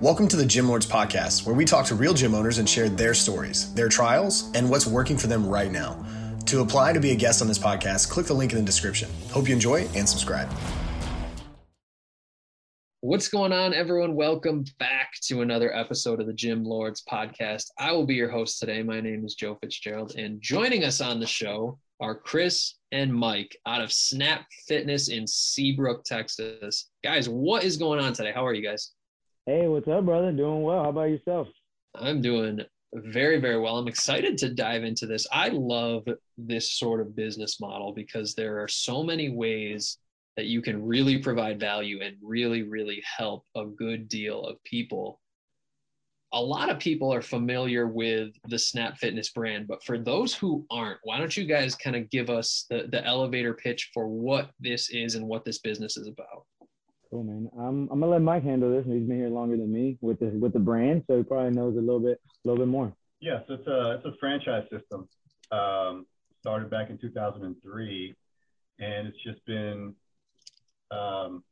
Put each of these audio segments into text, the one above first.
Welcome to the Gym Lords Podcast, where we talk to real gym owners and share their stories, their trials, and what's working for them right now. To apply to be a guest on this podcast, click the link in the description. Hope you enjoy and subscribe. What's going on, everyone? Welcome back to another episode of the Gym Lords podcast. I will be your host today. My name is Joe Fitzgerald, and joining us on the show are Chris and Mike out of Snap Fitness in Seabrook, Texas. Guys, what is going on today? How are you guys? Hey, what's up, brother? Doing well. How about yourself? I'm doing very, very well. I'm excited to dive into this. I love this sort of business model because there are so many ways that you can really provide value and really, really help a good deal of people. A lot of people are familiar with the Snap Fitness brand, but for those who aren't, why don't you guys kind of give us the, the elevator pitch for what this is and what this business is about? Cool, man. I'm I'm gonna let Mike handle this. He's been here longer than me with the with the brand, so he probably knows a little bit a little bit more. Yes, it's a it's a franchise system. Um, started back in 2003, and it's just been um,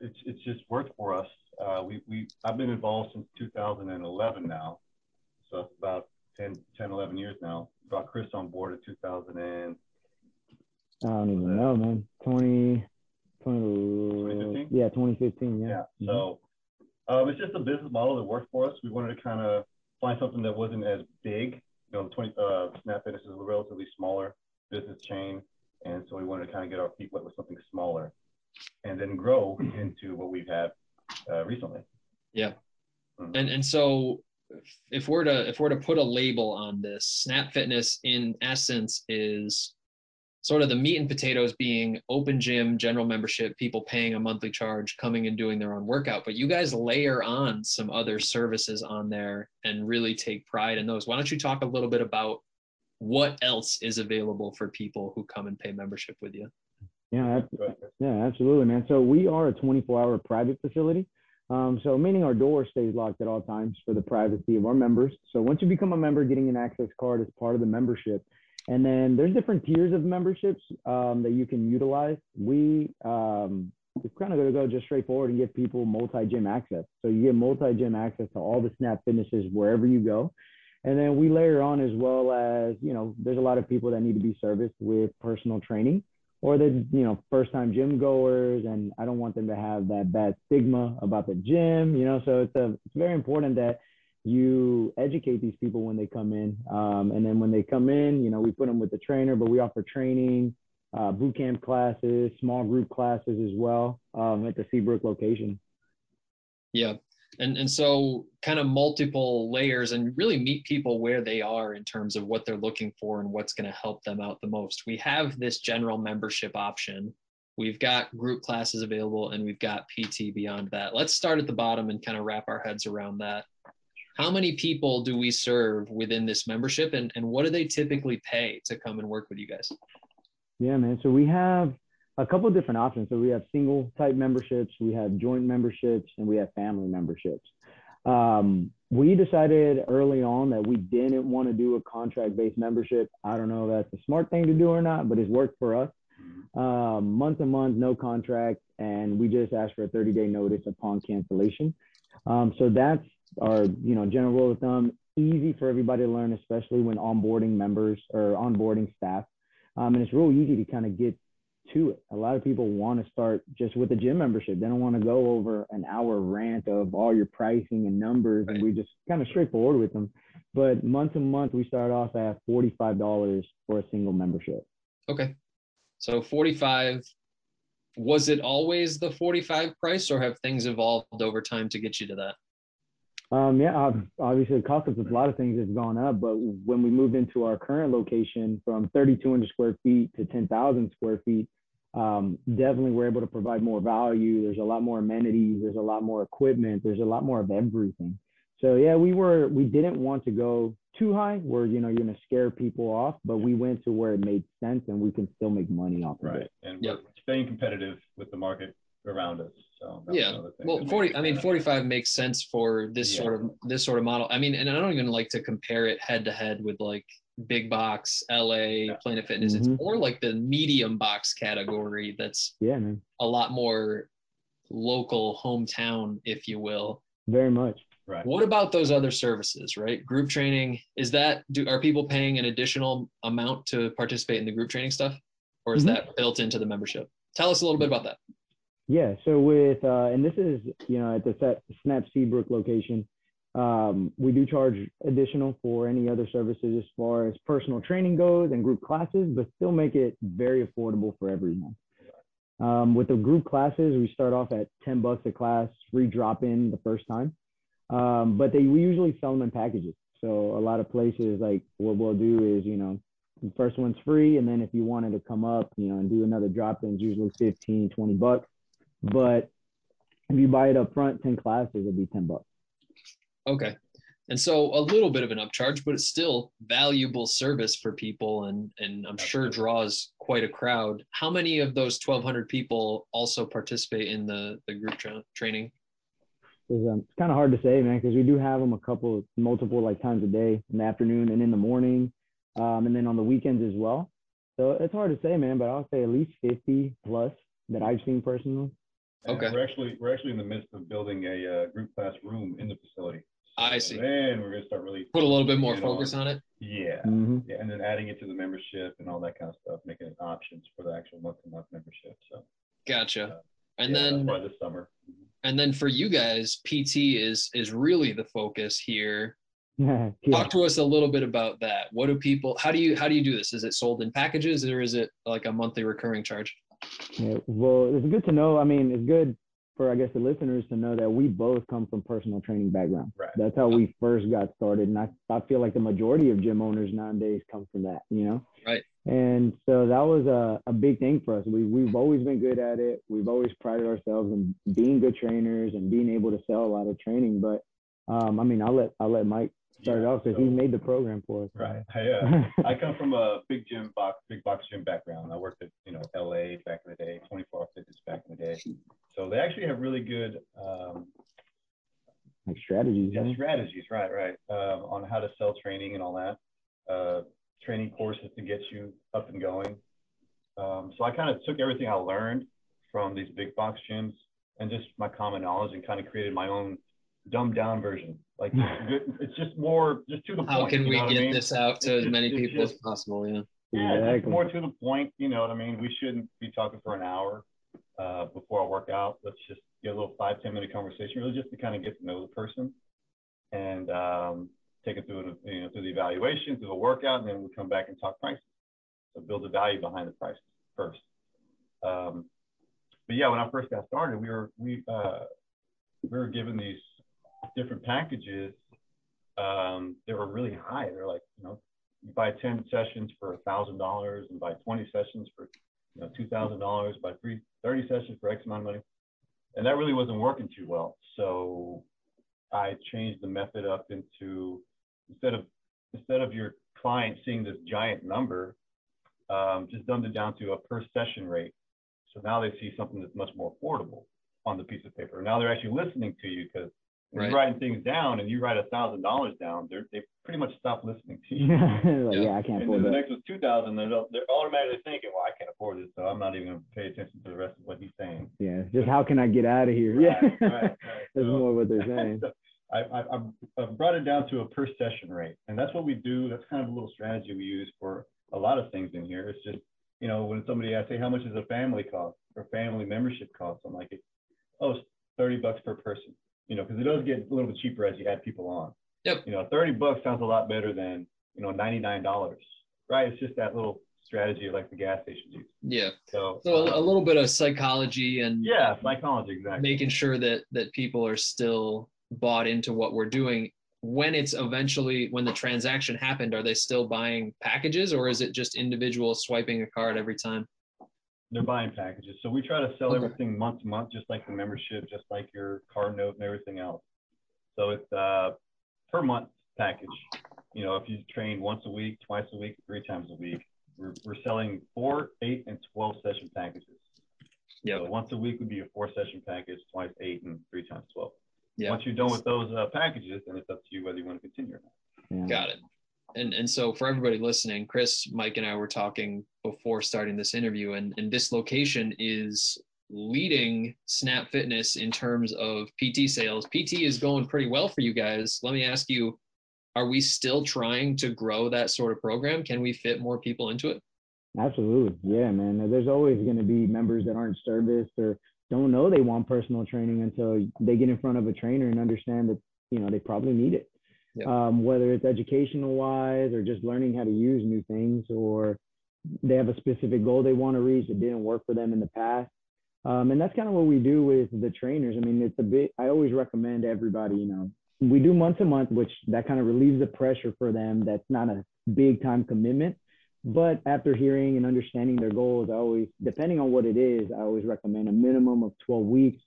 it's it's just worked for us. Uh, we we I've been involved since 2011 now, so it's about 10 10 11 years now. Brought Chris on board in 2000 and I don't even know, man. 20 2015? Yeah, 2015. Yeah. Yeah. Mm-hmm. So um, it's just a business model that worked for us. We wanted to kind of find something that wasn't as big. You know, 20 uh, Snap Fitness is a relatively smaller business chain, and so we wanted to kind of get our feet wet with something smaller, and then grow into what we've had uh, recently. Yeah. Mm-hmm. And and so if we're to if we're to put a label on this, Snap Fitness in essence is sort of the meat and potatoes being open gym, general membership, people paying a monthly charge, coming and doing their own workout. But you guys layer on some other services on there and really take pride in those. Why don't you talk a little bit about what else is available for people who come and pay membership with you? Yeah, yeah, absolutely, man. So we are a 24-hour private facility. Um, so meaning our door stays locked at all times for the privacy of our members. So once you become a member, getting an access card is part of the membership. And then there's different tiers of memberships um, that you can utilize. We um, we're kind of going to go just straightforward and give people multi-gym access. So you get multi-gym access to all the Snap Fitnesses wherever you go. And then we layer on as well as, you know, there's a lot of people that need to be serviced with personal training or the, you know, first time gym goers. And I don't want them to have that bad stigma about the gym, you know, so it's a, it's very important that you educate these people when they come in. Um, and then when they come in, you know, we put them with the trainer, but we offer training, uh, boot camp classes, small group classes as well um, at the Seabrook location. Yeah. And, and so kind of multiple layers and really meet people where they are in terms of what they're looking for and what's going to help them out the most. We have this general membership option. We've got group classes available and we've got PT beyond that. Let's start at the bottom and kind of wrap our heads around that how many people do we serve within this membership and, and what do they typically pay to come and work with you guys? Yeah man. So we have a couple of different options. So we have single type memberships we have joint memberships and we have family memberships. Um, we decided early on that we didn't want to do a contract based membership. I don't know if that's a smart thing to do or not but it's worked for us. Um, month to month no contract and we just asked for a 30 day notice upon cancellation. Um, so that's our you know general rule of thumb easy for everybody to learn especially when onboarding members or onboarding staff. Um, and it's real easy to kind of get to it. A lot of people want to start just with a gym membership. They don't want to go over an hour rant of all your pricing and numbers right. and we just kind of straightforward with them. But month to month we start off at $45 for a single membership. Okay. So 45 was it always the 45 price or have things evolved over time to get you to that um, yeah, obviously the cost of a lot of things has gone up, but when we moved into our current location from 3,200 square feet to 10,000 square feet, um, definitely we're able to provide more value. There's a lot more amenities. There's a lot more equipment. There's a lot more of everything. So yeah, we were we didn't want to go too high where you know you're gonna scare people off, but we went to where it made sense and we can still make money off right. of it. Right, and yep. staying competitive with the market around us. So yeah, well, forty. I mean, forty-five makes sense for this yeah. sort of this sort of model. I mean, and I don't even like to compare it head to head with like big box, LA, yeah. Planet Fitness. Mm-hmm. It's more like the medium box category. That's yeah, man. a lot more local hometown, if you will. Very much. Right. What about those other services, right? Group training, is that do are people paying an additional amount to participate in the group training stuff? Or is mm-hmm. that built into the membership? Tell us a little bit about that. Yeah. So with uh, and this is you know at the Snap Seabrook location, um, we do charge additional for any other services as far as personal training goes and group classes, but still make it very affordable for everyone. Um, with the group classes, we start off at 10 bucks a class, free drop in the first time. Um, but they we usually sell them in packages. So a lot of places like what we'll do is, you know, the first one's free. And then if you wanted to come up, you know, and do another drop in, it's usually 15, 20 bucks. But if you buy it up front, 10 classes, it'll be 10 bucks. Okay. And so a little bit of an upcharge, but it's still valuable service for people and and I'm sure draws quite a crowd. How many of those 1200 people also participate in the the group tra- training? It's, um, it's kind of hard to say, man, because we do have them a couple, multiple like times a day in the afternoon and in the morning, um, and then on the weekends as well. So it's hard to say, man, but I'll say at least 50 plus that I've seen personally. Okay. we're actually we're actually in the midst of building a uh, group class room in the facility. So I see. Then we're gonna start really put a little bit more focus on, on, it. Yeah. Mm-hmm. Yeah, and then adding it to the membership and all that kind of stuff, making it options for the actual month to month membership. So. Gotcha. Uh, and yeah, then by this summer. Mm-hmm. And then for you guys, PT is is really the focus here. yeah. Talk to us a little bit about that. What do people? How do you how do you do this? Is it sold in packages or is it like a monthly recurring charge? Yeah, well, it's good to know. I mean, it's good for I guess the listeners to know that we both come from personal training background. Right. That's how we first got started, and I, I feel like the majority of gym owners nowadays come from that. You know. Right. And so that was a, a big thing for us. We we've always been good at it. We've always prided ourselves in being good trainers and being able to sell a lot of training. But um, I mean, I'll let I'll let Mike started yeah, off because so, he made the program for us. Right. I, uh, I come from a big gym box, big box gym background. I worked at you know LA back in the day, 24 hour fitness back in the day. So they actually have really good um, like strategies. Yeah, strategies. Right. Right. Uh, on how to sell training and all that. Uh, training courses to get you up and going. Um, so I kind of took everything I learned from these big box gyms and just my common knowledge and kind of created my own dumbed down version. Like it's just more just to the How point. How can we get I mean? this out to it's as many just, people just, as possible? Yeah. Yeah, exactly. more to the point. You know what I mean? We shouldn't be talking for an hour uh, before I work out. Let's just get a little five ten minute conversation, really just to kind of get to know the person and um, take it through you know through the evaluation, through the workout, and then we come back and talk prices. So build the value behind the price first. Um, but yeah, when I first got started, we were we uh, we were given these different packages um, they were really high. They're like, you know, you buy 10 sessions for a thousand dollars and buy 20 sessions for, you know, $2,000, buy three, 30 sessions for X amount of money. And that really wasn't working too well. So I changed the method up into instead of, instead of your client seeing this giant number, um, just dumbed it down to a per session rate. So now they see something that's much more affordable on the piece of paper. Now they're actually listening to you because right. you're writing things down and you write a thousand dollars down, they're, they pretty much stop listening to you. like, yeah. yeah. I can't and afford then the next was two thousand. They're, they're automatically thinking, well, I can't afford this, so I'm not even going to pay attention to the rest of what he's saying. Yeah, just how can I get out of here? Right, yeah, right, right. that's so, more what they're saying. I, I, I brought it down to a per session rate, and that's what we do. That's kind of a little strategy we use for a lot of things in here. It's just you know when somebody asks, "Hey, how much is a family cost or family membership cost?" I'm like, "Oh, it's thirty bucks per person." You know, because it does get a little bit cheaper as you add people on. Yep. You know, 30 bucks sounds a lot better than, you know, $99, right? It's just that little strategy like the gas stations use. Yeah. So, so um, a little bit of psychology and yeah, psychology, exactly. Making sure that, that people are still bought into what we're doing. When it's eventually, when the transaction happened, are they still buying packages or is it just individual swiping a card every time? They're buying packages. So we try to sell okay. everything month to month, just like the membership, just like your card note and everything else. So it's uh, per month package. You know, if you train once a week, twice a week, three times a week, we're, we're selling four, eight, and 12 session packages. Yeah. So once a week would be a four session package, twice eight, and three times 12. Yeah. Once you're done with those uh, packages, then it's up to you whether you want to continue or not. Yeah. Got it and and so for everybody listening chris mike and i were talking before starting this interview and and this location is leading Snap Fitness in terms of PT sales. PT is going pretty well for you guys. Let me ask you, are we still trying to grow that sort of program? Can we fit more people into it? Absolutely. Yeah, man. There's always going to be members that aren't serviced or don't know they want personal training until they get in front of a trainer and understand that, you know, they probably need it. Yep. Um, whether it's educational wise or just learning how to use new things or they have a specific goal they want to reach that didn't work for them in the past. Um, and that's kind of what we do with the trainers. I mean, it's a bit, I always recommend everybody, you know, we do month to month, which that kind of relieves the pressure for them. That's not a big time commitment. But after hearing and understanding their goals, I always, depending on what it is, I always recommend a minimum of 12 weeks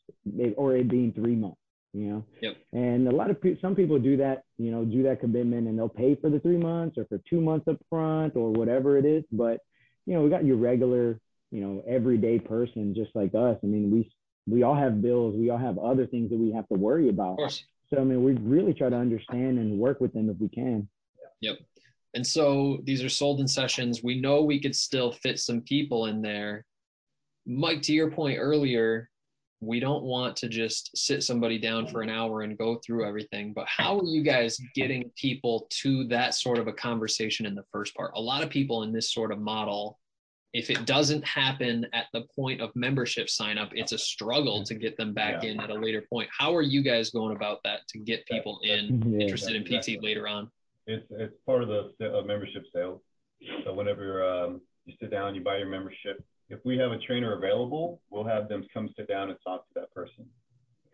or it being three months, you know? Yep. And a lot of people, some people do that, you know, do that commitment and they'll pay for the three months or for two months up front or whatever it is. But, you know, we got your regular, you know, everyday person just like us. I mean, we, we all have bills. We all have other things that we have to worry about. So, I mean, we really try to understand and work with them if we can. Yep. And so these are sold in sessions. We know we could still fit some people in there. Mike, to your point earlier, we don't want to just sit somebody down for an hour and go through everything. But how are you guys getting people to that sort of a conversation in the first part? A lot of people in this sort of model, if it doesn't happen at the point of membership sign up, it's a struggle to get them back yeah. in at a later point. How are you guys going about that to get people in yeah, interested in PT later on? It's it's part of the membership sales. So whenever um, you sit down, you buy your membership. If we have a trainer available, we'll have them come sit down and talk to that person.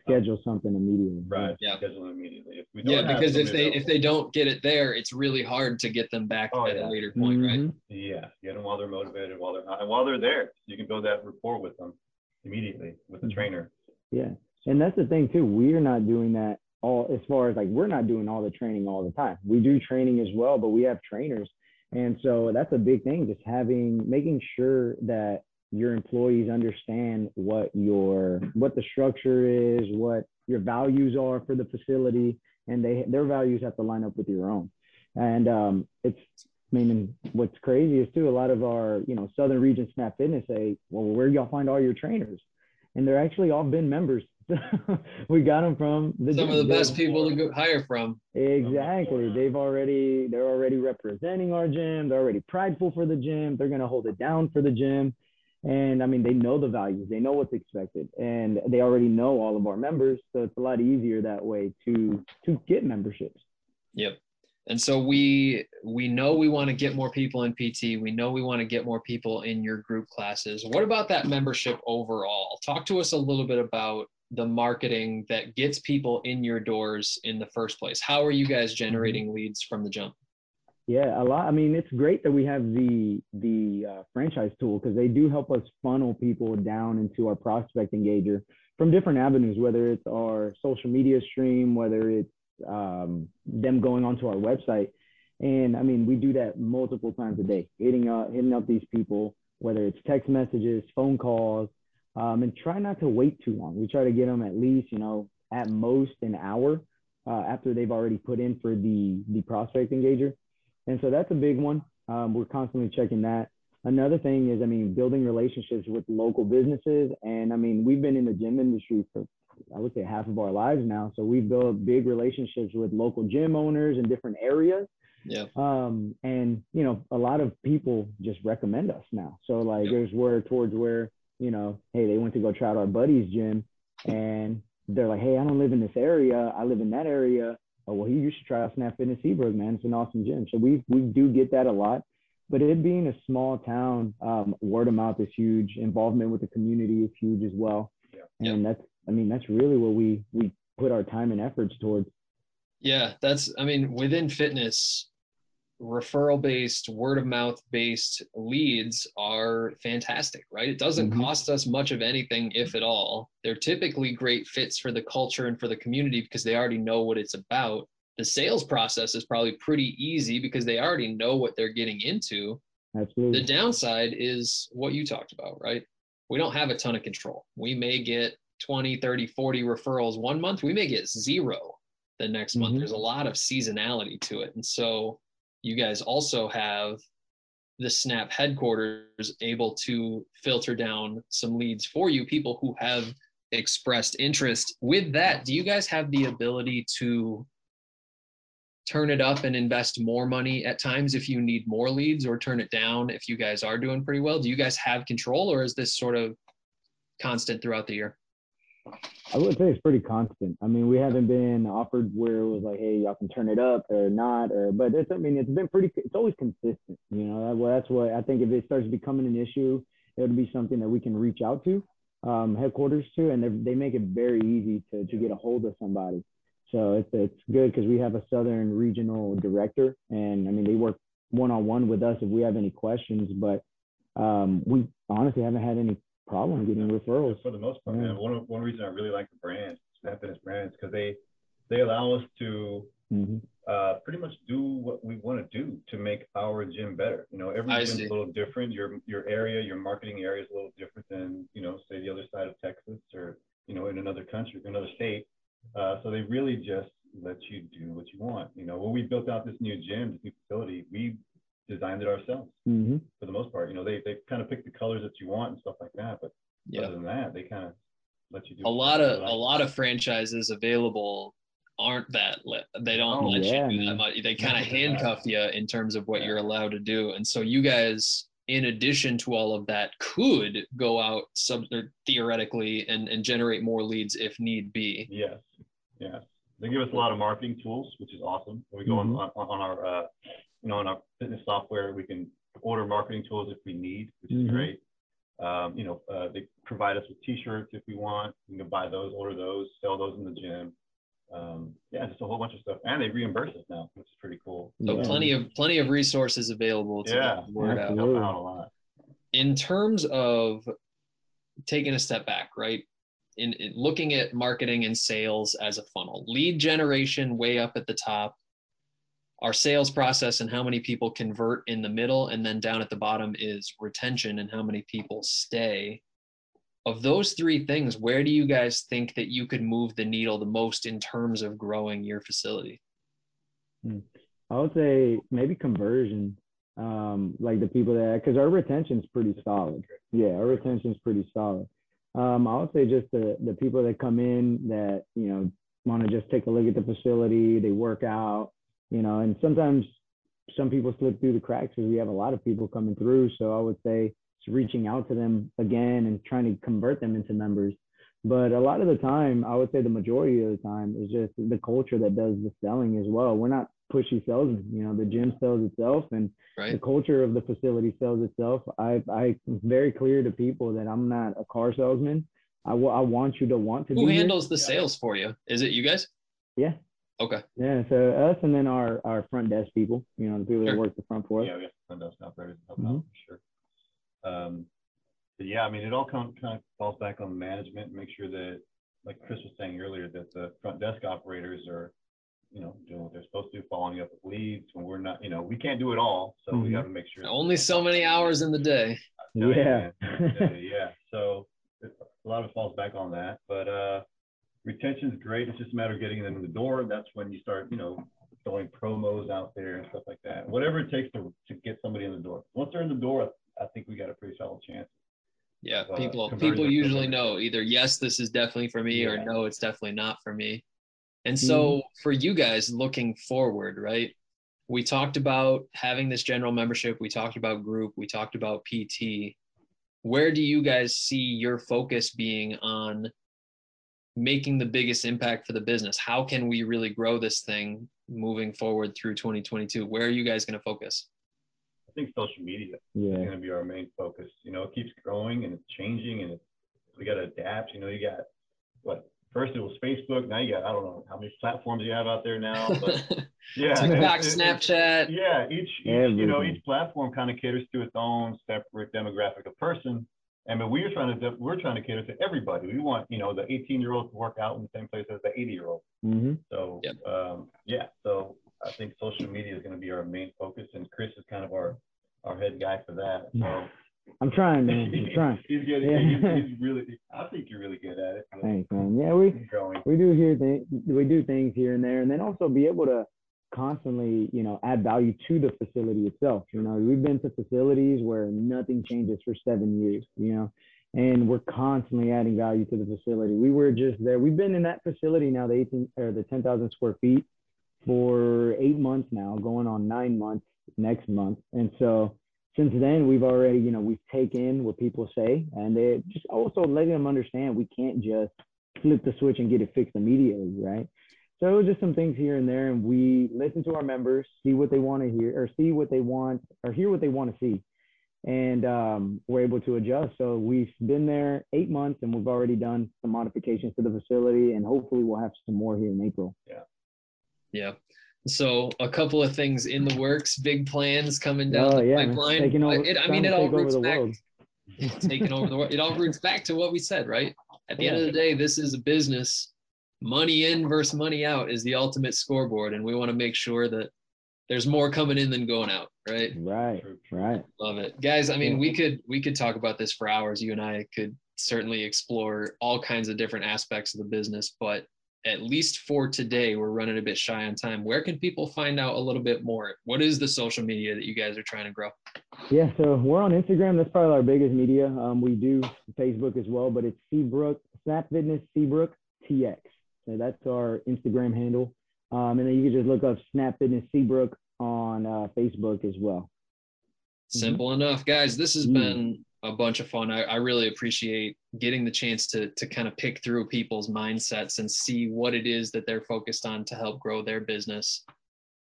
Schedule something immediately. Right. Yeah. Schedule immediately. If we don't yeah, because if they available, if they don't get it there, it's really hard to get them back oh, at yeah. a later point, mm-hmm. right? Yeah. Get them while they're motivated, while they're not, while they're there, you can build that rapport with them immediately with the mm-hmm. trainer. Yeah. And that's the thing too. We're not doing that all as far as like we're not doing all the training all the time. We do training as well, but we have trainers. And so that's a big thing, just having making sure that your employees understand what your what the structure is, what your values are for the facility, and they their values have to line up with your own. And um, it's I mean, what's crazy is too a lot of our you know Southern Region Snap Fitness say, well, where y'all find all your trainers? And they're actually all been members we got them from the some gym. of the best people to go hire from. Exactly. They've already they're already representing our gym. They're already prideful for the gym. They're gonna hold it down for the gym. And I mean, they know the values. They know what's expected, and they already know all of our members. So it's a lot easier that way to to get memberships. Yep. And so we we know we want to get more people in PT. We know we want to get more people in your group classes. What about that membership overall? Talk to us a little bit about the marketing that gets people in your doors in the first place? How are you guys mm-hmm. generating leads from the jump? Yeah, a lot. I mean, it's great that we have the the uh, franchise tool because they do help us funnel people down into our prospect engager from different avenues, whether it's our social media stream, whether it's um, them going onto our website. And I mean, we do that multiple times a day, hitting up hitting up these people, whether it's text messages, phone calls, um, and try not to wait too long. We try to get them at least, you know, at most an hour uh, after they've already put in for the the prospect engager, and so that's a big one. Um, we're constantly checking that. Another thing is, I mean, building relationships with local businesses, and I mean, we've been in the gym industry for I would say half of our lives now, so we've built big relationships with local gym owners in different areas. Yeah. Um, and you know, a lot of people just recommend us now. So like, there's where towards where you know, hey, they went to go try out our buddy's gym and they're like, hey, I don't live in this area. I live in that area. Oh, well, you should try out Snap Fitness Seabrook, man. It's an awesome gym. So we we do get that a lot. But it being a small town, um, word of mouth is huge. Involvement with the community is huge as well. Yeah. And that's, I mean, that's really what we we put our time and efforts towards. Yeah, that's, I mean, within fitness, referral based, word of mouth based leads are fantastic, right? It doesn't mm-hmm. cost us much of anything, if at all. They're typically great fits for the culture and for the community because they already know what it's about. The sales process is probably pretty easy because they already know what they're getting into. Absolutely. The downside is what you talked about, right? We don't have a ton of control. We may get 20, 30, 40 referrals one month. We may get zero the next mm-hmm. month. There's a lot of seasonality to it. And so you guys also have the Snap headquarters able to filter down some leads for you, people who have expressed interest. With that, do you guys have the ability to turn it up and invest more money at times if you need more leads or turn it down if you guys are doing pretty well? Do you guys have control or is this sort of constant throughout the year? I would say it's pretty constant. I mean, we haven't been offered where it was like, hey, y'all can turn it up or not, or but it's I mean, it's been pretty. It's always consistent. You know, that's what I think. If it starts becoming an issue, it would be something that we can reach out to um, headquarters to, and they make it very easy to to get a hold of somebody. So it's it's good because we have a southern regional director, and I mean they work one on one with us if we have any questions. But um, we honestly haven't had any problem getting referrals. For the most part, yeah. one one reason I really like the brand, Snap Fitness brand, is because they they allow us to mm-hmm. uh, pretty much do what we want to do to make our gym better. You know, every gym is a little different. Your your area, your marketing area is a little different than you know, say the other side of Texas or you know, in another country, another state. Uh, so they really just let you do what you want. You know, when we built out this new gym, this new facility, we designed it ourselves mm-hmm. for the most part. You know, they they kind of pick the colors that you want and stuff like that. But yeah. other than that, they kind of let you do a lot of a lot of franchises available aren't that they don't oh, let yeah, you do that much. They kind of handcuff you in terms of what yeah. you're allowed to do. And so you guys, in addition to all of that, could go out sub theoretically and, and generate more leads if need be. Yes. Yes. They give us a lot of marketing tools, which is awesome. we go mm-hmm. on, on, on our uh, you know, on our fitness software, we can order marketing tools if we need, which mm-hmm. is great. Um, you know, uh, they provide us with T-shirts if we want. You can buy those, order those, sell those in the gym. Um, yeah, just a whole bunch of stuff, and they reimburse us now, which is pretty cool. So yeah. plenty of plenty of resources available to yeah, word out. Out a lot. In terms of taking a step back, right? In, in looking at marketing and sales as a funnel, lead generation way up at the top, our sales process and how many people convert in the middle and then down at the bottom is retention and how many people stay. Of those three things where do you guys think that you could move the needle the most in terms of growing your facility? Hmm. i would say maybe conversion um, like the people that because our retention is pretty solid. Yeah our retention is pretty solid. Um, i would say just the the people that come in that you know want to just take a look at the facility they work out you know, and sometimes some people slip through the cracks because we have a lot of people coming through. So I would say it's reaching out to them again and trying to convert them into members. But a lot of the time, I would say the majority of the time is just the culture that does the selling as well. We're not pushy salesmen. You know, the gym sells itself and right. the culture of the facility sells itself. I, I'm very clear to people that I'm not a car salesman. I, w- I want you to want to. Be who handles the sales for you? Is it you guys? Yeah. Okay. Yeah, so us and then our our front desk people, you know, the people sure. that work the front for us. Yeah, we have front desk operators help mm-hmm. out for sure. Um, but yeah, I mean, it all kind of falls back on management. To make sure that, like Chris was saying earlier, that the front desk operators are, you know, doing what they're supposed to, do, following up with leads. When we're not, you know, we can't do it all, so mm-hmm. we got to make sure. Only so many hours in the day. Yeah. yeah. So a lot of it falls back on that, but uh, retention is great. It's just a matter of getting them in the door. That's when you start, you know, throwing promos out there and stuff like that. Whatever it takes to, to get somebody in the door. Once they're in the door, I think we got a pretty solid chance. Yeah, uh, people people usually know either yes, this is definitely for me, yeah. or no, it's definitely not for me. And so mm-hmm. for you guys looking forward, right? We talked about having this general membership, we talked about group, we talked about PT. Where do you guys see your focus being on making the biggest impact for the business? How can we really grow this thing moving forward through 2022? Where are you guys going to focus? I think social media yeah. is going to be our main focus. You know, it keeps growing and it's changing and it's, we got to adapt. You know, you got what first it was Facebook. Now you got I don't know how many platforms you have out there now, but yeah, TikTok, Snapchat. Yeah, each, each you know each platform kind of caters to its own separate demographic of person. I mean, we're trying to we're trying to cater to everybody. We want you know the 18 year old to work out in the same place as the 80 year old. Mm-hmm. So yep. um, yeah, so I think social media is going to be our main focus, and Chris is kind of our our head guy for that. So I'm trying, man. I'm trying. he's good. Yeah. He's, he's, really. I think you're really good at it. Thanks, man. Yeah, we we do hear things. We do things here and there, and then also be able to constantly, you know, add value to the facility itself. You know, we've been to facilities where nothing changes for seven years, you know, and we're constantly adding value to the facility. We were just there. We've been in that facility now, the 18 or the 10,000 square feet for eight months now, going on nine months next month. And so since then, we've already, you know, we've taken what people say and they just also letting them understand we can't just flip the switch and get it fixed immediately, right? So just some things here and there, and we listen to our members, see what they want to hear, or see what they want, or hear what they want to see, and um, we're able to adjust. So we've been there eight months, and we've already done some modifications to the facility, and hopefully we'll have some more here in April. Yeah. Yeah. So a couple of things in the works, big plans coming down oh, the yeah, pipeline. Taking over, it, I mean, it all roots back. World. taking over the world. It all roots back to what we said, right? At the yeah. end of the day, this is a business. Money in versus money out is the ultimate scoreboard, and we want to make sure that there's more coming in than going out, right? Right, right. Love it, guys. I mean, we could we could talk about this for hours. You and I could certainly explore all kinds of different aspects of the business, but at least for today, we're running a bit shy on time. Where can people find out a little bit more? What is the social media that you guys are trying to grow? Yeah, so we're on Instagram. That's probably our biggest media. Um, we do Facebook as well, but it's Seabrook Snap Fitness Seabrook TX. So that's our Instagram handle. Um, and then you can just look up Snap Fitness Seabrook on uh, Facebook as well. Simple mm-hmm. enough, guys. This has mm. been a bunch of fun. I, I, really appreciate getting the chance to to kind of pick through people's mindsets and see what it is that they're focused on to help grow their business.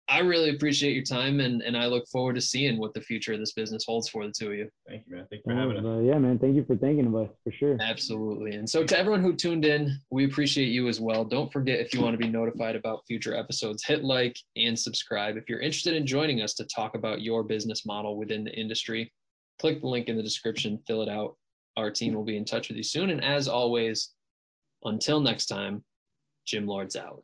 I really appreciate your time and, and I look forward to seeing what the future of this business holds for the two of you. Thank you, man. Thank you for having us. Uh, yeah, man. Thank you for thinking of us for sure. Absolutely. And so to everyone who tuned in, we appreciate you as well. Don't forget if you want to be notified about future episodes, hit like and subscribe. If you're interested in joining us to talk about your business model within the industry, click the link in the description, fill it out. Our team will be in touch with you soon. And as always, until next time, Gym Lords out.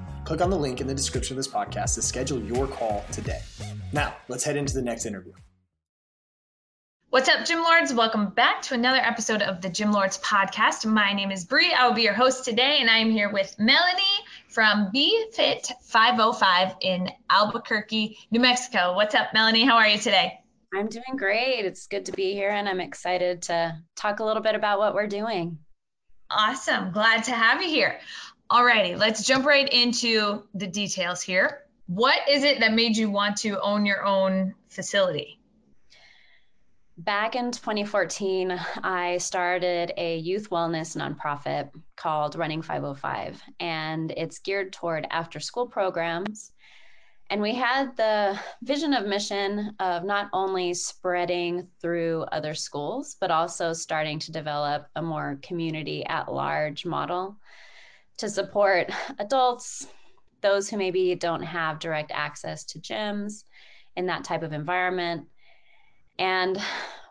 Click on the link in the description of this podcast to schedule your call today. Now, let's head into the next interview. What's up, Gym Lords? Welcome back to another episode of the Gym Lords podcast. My name is Bree. I will be your host today, and I am here with Melani from B Fit 505 in Albuquerque, New Mexico. What's up, Melani? How are you today? I'm doing great. It's good to be here, and I'm excited to talk a little bit about what we're doing. Awesome. Glad to have you here. Alrighty, let's jump right into the details here. What is it that made you want to own your own facility? Back in 2014, I started a youth wellness nonprofit called Running 505, and it's geared toward after school programs. And we had the vision of mission of not only spreading through other schools, but also starting to develop a more community at large model to support adults, those who maybe don't have direct access to gyms in that type of environment. And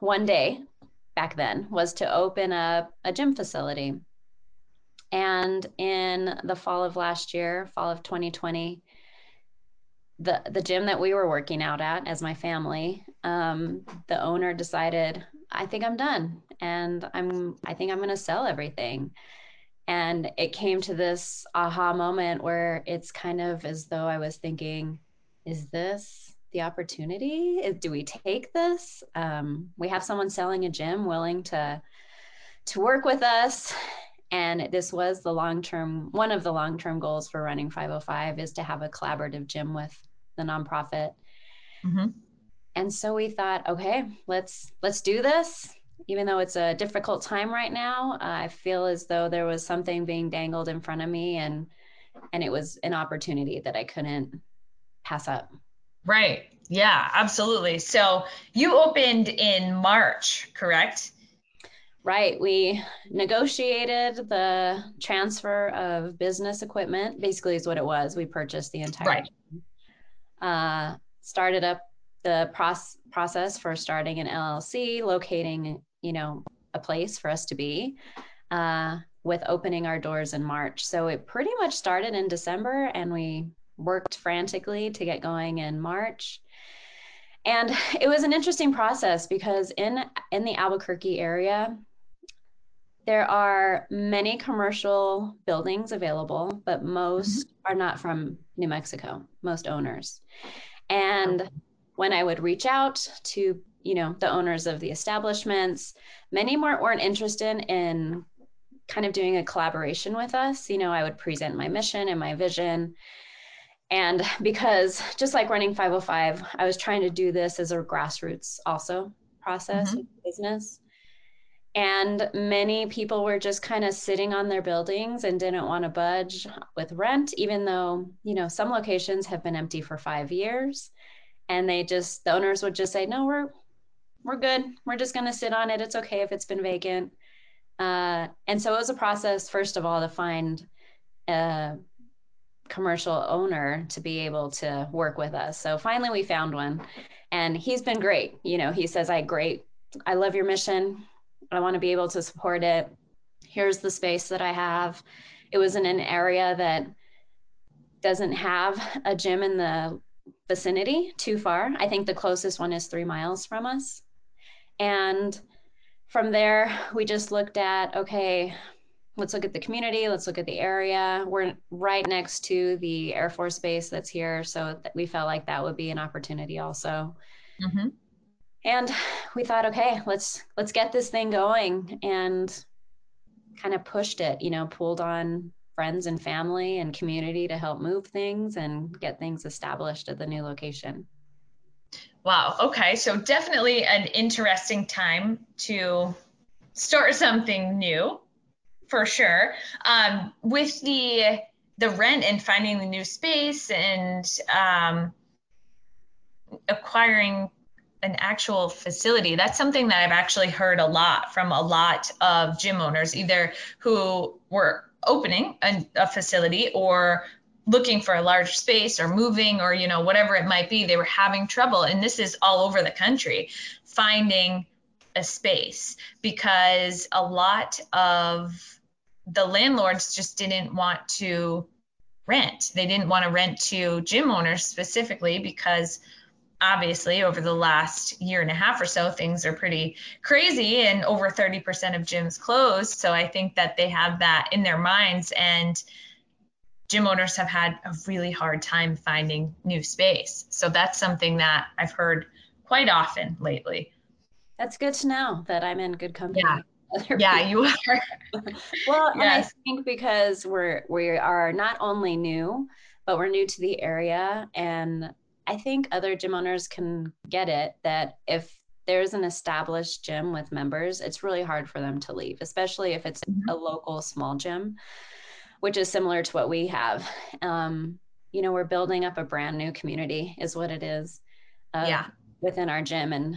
one day back then was to open up a gym facility. And in the fall of last year, fall of 2020, the, the gym that we were working out at as my family, um, the owner decided, I think I'm done. And I'm I think I'm gonna sell everything. And it came to this aha moment where it's kind of as though I was thinking, is this the opportunity? Do we take this? Um, we have someone selling a gym willing to to work with us. And this was the long term, one of the long term goals for running 505 is to have a collaborative gym with the nonprofit. Mm-hmm. And so we thought, okay, let's let's do this even though it's a difficult time right now, I feel as though there was something being dangled in front of me and and it was an opportunity that I couldn't pass up. Right. Yeah, absolutely. So you opened in March, correct? Right. We negotiated the transfer of business equipment, basically, is what it was. We purchased the entire. Right. Uh, started up the proce- process for starting an LLC, locating, you know, a place for us to be, uh, with opening our doors in March. So it pretty much started in December, and we worked frantically to get going in March and it was an interesting process because in in the albuquerque area there are many commercial buildings available, but most mm-hmm. are not from New Mexico, most owners. And when I would reach out to, you know, the owners of the establishments, many more weren't interested in kind of doing a collaboration with us. You know, I would present my mission and my vision. And because just like running 505, I was trying to do this as a grassroots also process mm-hmm. business. And many people were just kind of sitting on their buildings and didn't want to budge with rent, even though, you know, some locations have been empty for five years. And they just, the owners would just say, no, we're, we're good. We're just going to sit on it. It's okay if it's been vacant. Uh, and so it was a process, first of all, to find a commercial owner to be able to work with us. So finally we found one and he's been great. You know, he says, I great. I love your mission I want to be able to support it. Here's the space that I have. It was in an area that doesn't have a gym in the vicinity too far. I think the closest one is three miles from us. And from there, we just looked at okay, let's look at the community, let's look at the area. We're right next to the Air Force Base that's here. So we felt like that would be an opportunity also. Mm-hmm and we thought okay let's let's get this thing going and kind of pushed it you know pulled on friends and family and community to help move things and get things established at the new location wow okay so definitely an interesting time to start something new for sure um, with the the rent and finding the new space and um, acquiring an actual facility. That's something that I've actually heard a lot from a lot of gym owners, either who were opening a, a, facility or looking for a large space or moving or you know whatever it might be they were having trouble. And this is all over the country finding a space because a lot of the landlords just didn't want to rent. They didn't want to rent to gym owners specifically because obviously over the last year and a half or so things are pretty crazy and over 30% of gyms closed. So i think that they have that in their minds. And gym owners have had a really hard time finding new space. So that's something that i've heard quite often lately. That's good to know that i'm in good company yeah. yeah you are. Well yes. i think because we're we are not only new but we're new to the area and I think other gym owners can get it that if there's an established gym with members, it's really hard for them to leave, especially if it's mm-hmm. a local small gym, which is similar to what we have. Um, you know, we're building up a brand new community, is what it is. Uh, yeah. Within our gym. And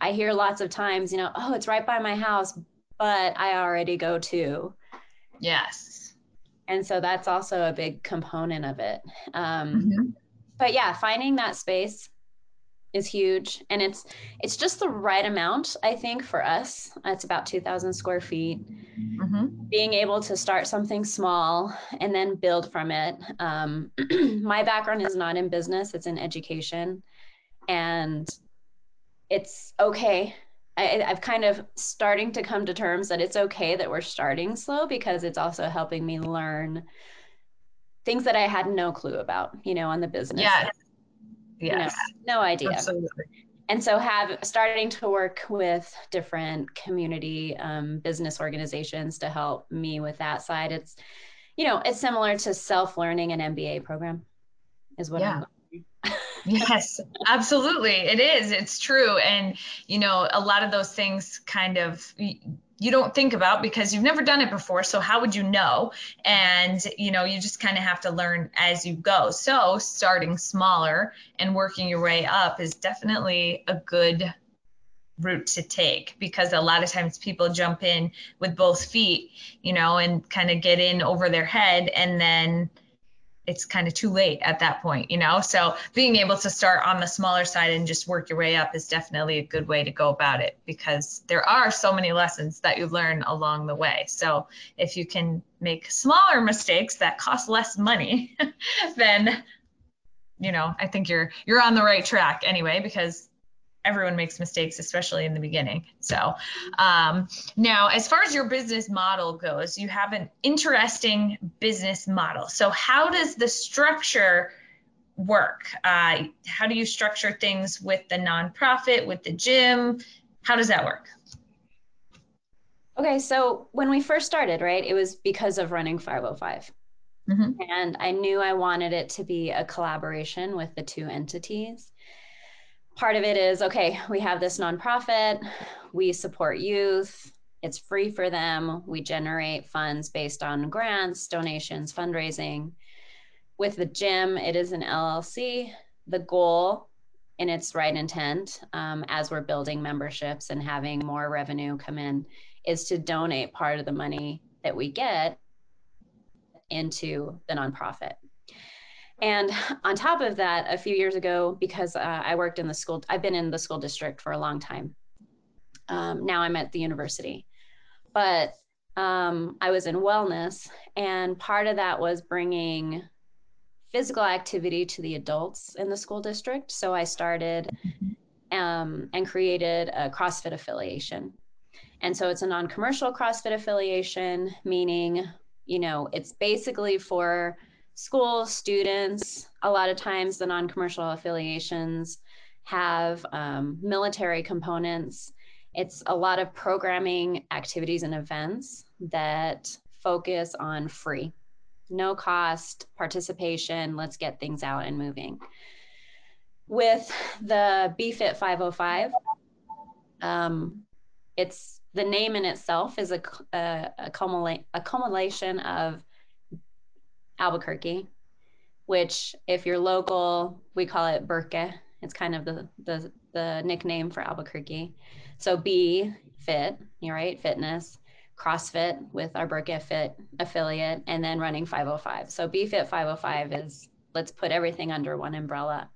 I hear lots of times, you know, oh, it's right by my house, but I already go to. Yes. And so that's also a big component of it. Um, mm-hmm but yeah, finding that space is huge and it's it's just the right amount i think for us it's about 2000 square feet mm-hmm. being able to start something small and then build from it um, my background is not in business it's in education and it's okay I, i've kind of starting to come to terms that it's okay that we're starting slow because it's also helping me learn things that I had no clue about, you know, on the business. Yeah. Yes. no idea. Absolutely. And so have starting to work with different community um, business organizations to help me with that side. It's, you know, it's similar to self-learning an MBA program is what yeah. yes, absolutely. It is. It's true. And, you know, a lot of those things kind of you don't think about because you've never done it before so how would you know? And you know you just kind of have to learn as you go. So starting smaller and working your way up is definitely a good route to take because a lot of times people jump in with both feet, you know, and kind of get in over their head and then it's kind of too late at that point, you know? So being able to start on the smaller side and just work your way up is definitely a good way to go about it because there are so many lessons that you learn along the way. So if you can make smaller mistakes that cost less money, then you know, I think you're you're on the right track anyway because everyone makes mistakes, especially in the beginning. So, um, now as far as your business model goes, you have an interesting business model. So, how does the structure work? Uh, how do you structure things with the nonprofit, with the gym? How does that work? Okay, so when we first started, right, it was because of running 505. Mm-hmm. And I knew I wanted it to be a collaboration with the two entities part of it is okay, we have this nonprofit, we support youth, it's free for them. We generate funds based on grants, donations, fundraising. With the gym, it is an LLC. The goal in its right intent, um, as we're building memberships and having more revenue come in, is to donate part of the money that we get into the nonprofit. And on top of that, a few years ago, because uh, I worked in the school, I've been in the school district for a long time. Um, now I'm at the university. But um, I was in wellness, and part of that was bringing physical activity to the adults in the school district. So I started um, and created a CrossFit affiliation. And so it's a non commercial CrossFit affiliation, meaning, you know, it's basically for school students, a lot of times the non commercial affiliations have um, military components. It's a lot of programming activities and events that focus on free, no cost participation. Let's get things out and moving. With the BFIT 505, um, it's the name in itself is a, a, a, cumula- a culmination of Albuquerque, which if you're local, we call it Burque. It's kind of the, the, the nickname for Albuquerque. So B, fit, you're right, fitness, CrossFit with our Burque Fit affiliate, and then running 505. So B Fit 505 is let's put everything under one umbrella.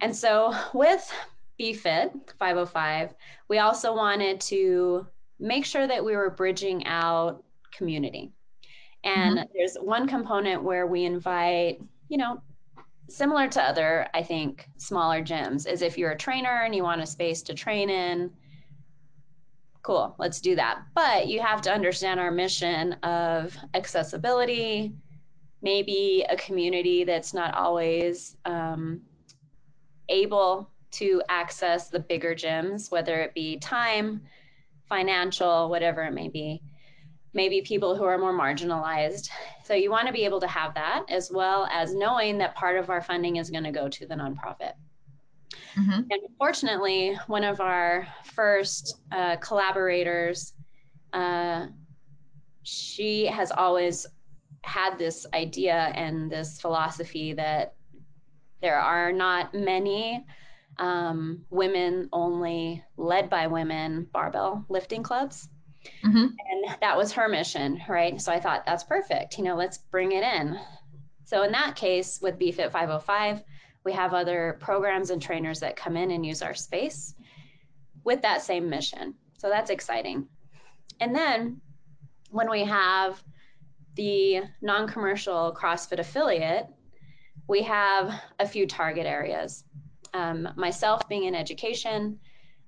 And so with B Fit 505, we also wanted to make sure that we were bridging out community. And mm-hmm. there's one component where we invite, you know, similar to other, I think, smaller gyms, is if you're a trainer and you want a space to train in, cool, let's do that. But you have to understand our mission of accessibility, maybe a community that's not always um, able to access the bigger gyms, whether it be time, financial, whatever it may be maybe people who are more marginalized. So you want to be able to have that as well as knowing that part of our funding is going to go to the nonprofit. Mm-hmm. And fortunately, one of our first uh, collaborators, uh, she has always had this idea and this philosophy that there are not many um, women only led by women barbell lifting clubs. Mm-hmm. And that was her mission, right? So I thought that's perfect. You know, let's bring it in. So in that case, with BFIT 505, we have other programs and trainers that come in and use our space with that same mission. So that's exciting. And then when we have the non commercial CrossFit affiliate, we have a few target areas. Um, myself being in education,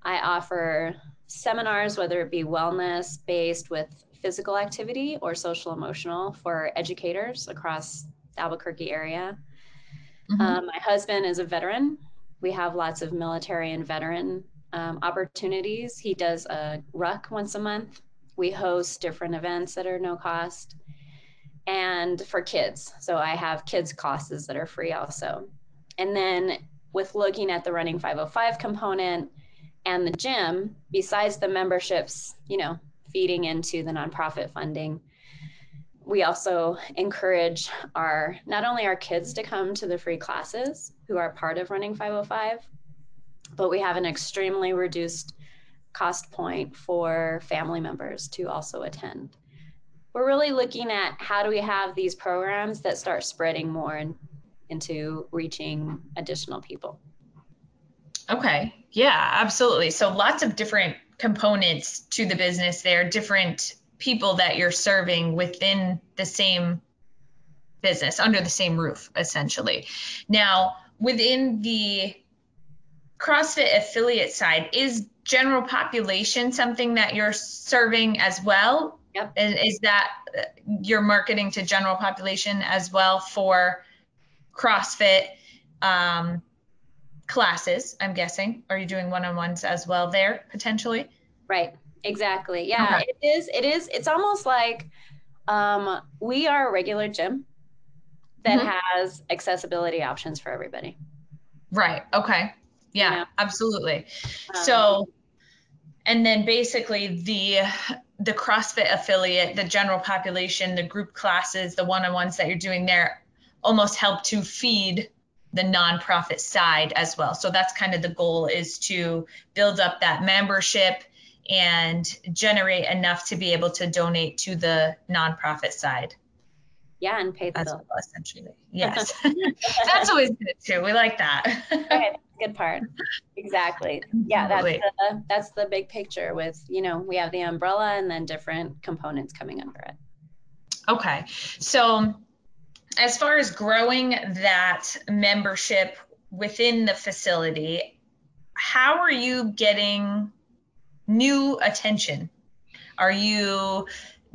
I offer seminars, whether it be wellness based with physical activity or social emotional for educators across the Albuquerque area. Mm-hmm. Um, my husband is a veteran. We have lots of military and veteran um, opportunities. He does a ruck once a month. We host different events that are no cost. And for kids, so I have kids classes that are free also. And then with looking at the running 505 component, and the gym, besides the memberships, you know, feeding into the nonprofit funding, we also encourage our not only our kids to come to the free classes who are part of running 505 but we have an extremely reduced cost point for family members to also attend. We're really looking at how do we have these programs that start spreading more and into reaching additional people. Okay. Yeah, absolutely. So lots of different components to the business there, different people that you're serving within the same business under the same roof essentially. Now, within the CrossFit affiliate side, is general population something that you're serving as well? Yep. And is that uh, your marketing to general population as well for CrossFit um, classes? I'm guessing. Are you doing one-on-ones as well there potentially? Right. Exactly. Yeah. Okay. It is. It is. It's almost like um, we are a regular gym that Mhm. has accessibility options for everybody. Right. Okay. Yeah, Yeah. absolutely. Um, So, and then basically the the CrossFit affiliate, the general population, the group classes, the one-on-ones that you're doing there, almost help to feed the nonprofit side as well. So that's kind of the goal is to build up that membership and generate enough to be able to donate to the nonprofit side yeah, and pay the as bill. well, essentially. Yes, that's always good too. We like that. Okay, good part. Exactly. Yeah, that's the, that's the big picture. With you know, we have the umbrella and then different components coming under it. Okay. So, as far as growing that membership within the facility, how are you getting new attention? Are you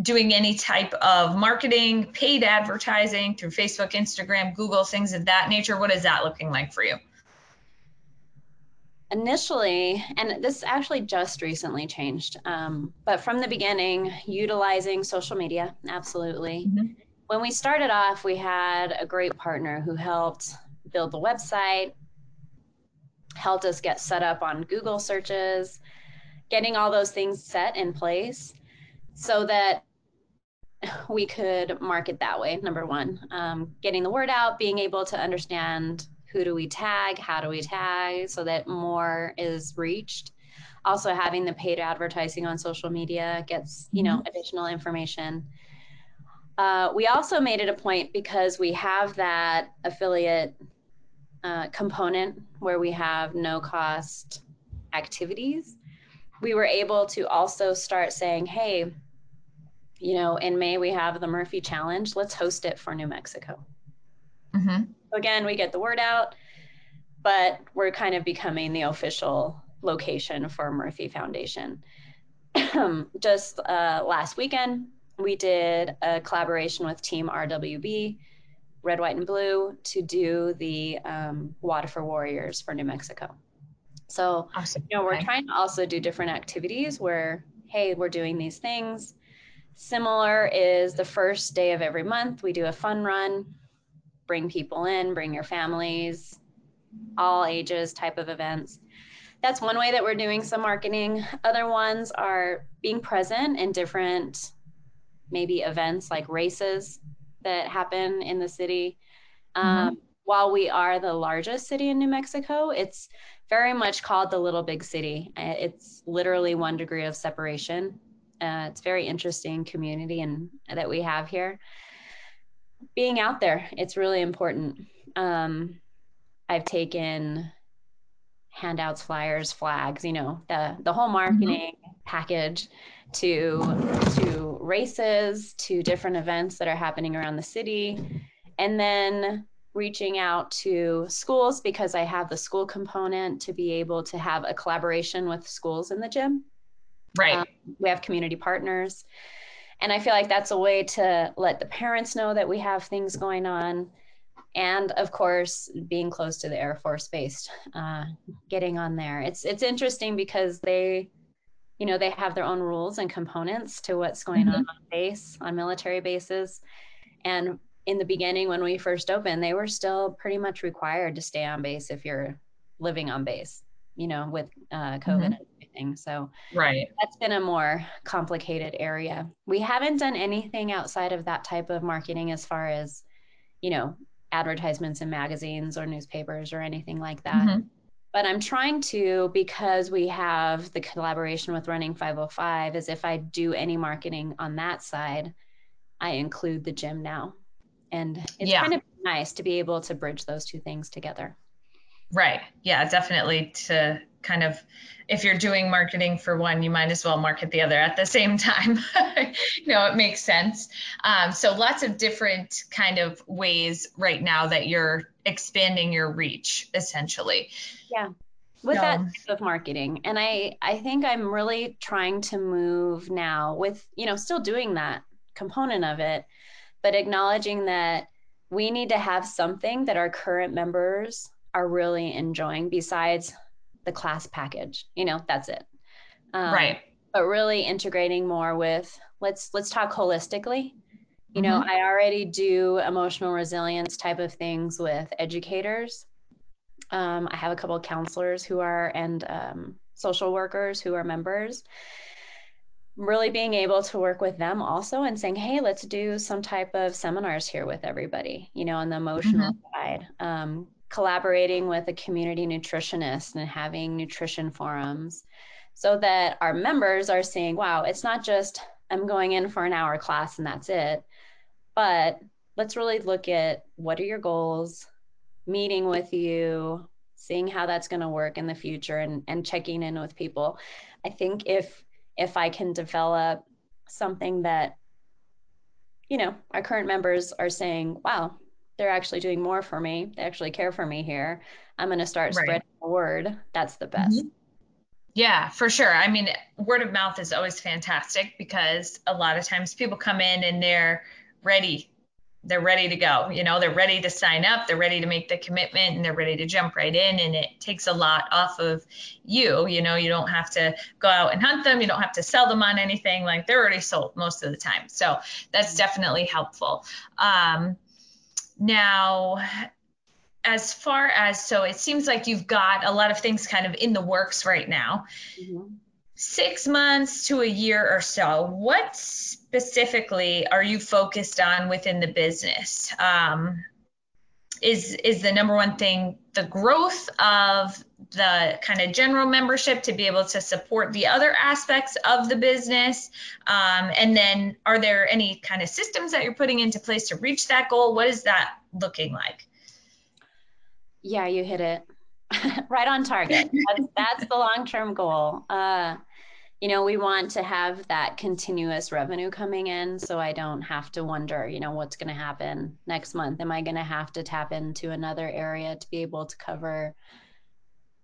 doing any type of marketing, paid advertising through Facebook, Instagram, Google, things of that nature? What is that looking like for you? initially, and this actually just recently changed, um, but from the beginning, utilizing social media, absolutely. Mhm. When we started off, we had a great partner who helped build the website, helped us get set up on Google searches, getting all those things set in place so that we could market that way. Number one, um, getting the word out, being able to understand who do we tag, how do we tag, so that more is reached. Also, having the paid advertising on social media gets you know additional information. Uh, we also made it a point because we have that affiliate uh, component where we have no cost activities. We were able to also start saying, hey, you know, in May we have the Murphy Challenge. Let's host it for New Mexico. Mm-hmm. Again, we get the word out, but we're kind of becoming the official location for Murphy Foundation. Just uh, last weekend, we did a collaboration with Team RWB, Red, White, and Blue, to do the um, Water for Warriors for New Mexico. So, Awesome. you know, we're Okay. trying to also do different activities where, hey, we're doing these things. Similar is the first day of every month, we do a fun run, bring people in, bring your families, all ages type of events. That's one way that we're doing some marketing. Other ones are being present in different maybe events like races that happen in the city. Um, While we are the largest city in New Mexico, it's very much called the little big city. Uh, It's literally one degree of separation. Uh, it's very interesting community and that we have here. Being out there, it's really important. Um, I've taken handouts, flyers, flags, you know, the the whole marketing package to to races, to different events that are happening around the city, and then reaching out to schools because I have the school component to be able to have a collaboration with schools in the gym. Right. Um, we have community partners. And I feel like that's a way to let the parents know that we have things going on. And of course, being close to the Air Force Base, uh, getting on there. It's it's interesting because they, you know, they have their own rules and components to what's going on on base, on military bases. And in the beginning, when we first opened, they were still pretty much required to stay on base if you're living on base, you know, with uh, COVID and everything. So right. that's been a more complicated area. We haven't done anything outside of that type of marketing as far as, you know, advertisements in magazines or newspapers or anything like that. Mhm. But I'm trying to because we have the collaboration with Running 505 is if I do any marketing on that side, I include the gym now. And it's yeah. kind of nice to be able to bridge those two things together. Right. Yeah, definitely to kind of if you're doing marketing for one, you might as well market the other at the same time. you know, it makes sense. Um, so lots of different kind of ways right now that you're expanding your reach essentially. Yeah. With that type of marketing. And I I think I'm really trying to move now with, you know, still doing that component of it, but acknowledging that we need to have something that our current members are really enjoying besides the class package. You know, that's it. Um, right. But really integrating more with let's let's talk holistically you know mm-hmm. i already do emotional resilience type of things with educators um, i have a couple of counselors who are and um, social workers who are members really being able to work with them also and saying hey let's do some type of seminars here with everybody you know on the emotional mm-hmm. side um, collaborating with a community nutritionist and having nutrition forums so that our members are saying wow it's not just i'm going in for an hour class and that's it but let's really look at what are your goals, meeting with you, seeing how that's going to work in the future and, and checking in with people. I think if if I can develop something that you know our current members are saying, wow, they're actually doing more for me. They actually care for me here. I'm going to start right. spreading the word. That's the best. Mm-hmm. Yeah, for sure. I mean, word of mouth is always fantastic because a lot of times people come in and they're ready they're ready to go you know they're ready to sign up they're ready to make the commitment and they're ready to jump right in and it takes a lot off of you you know you don't have to go out and hunt them you don't have to sell them on anything like they're already sold most of the time so that's definitely helpful um, now as far as so it seems like you've got a lot of things kind of in the works right now mm-hmm six months to a year or so, what specifically are you focused on within the business? Um, is is the number one thing the growth of the kind of general membership to be able to support the other aspects of the business. Um, and then are there any kind of systems that you're putting into place to reach that goal? What is that looking like? Yeah you hit it. Right on target. That's, that's the long-term goal. Uh, you know, we want to have that continuous revenue coming in so I don't have to wonder, you know, what's going to happen next month. Am I going to have to tap into another area to be able to cover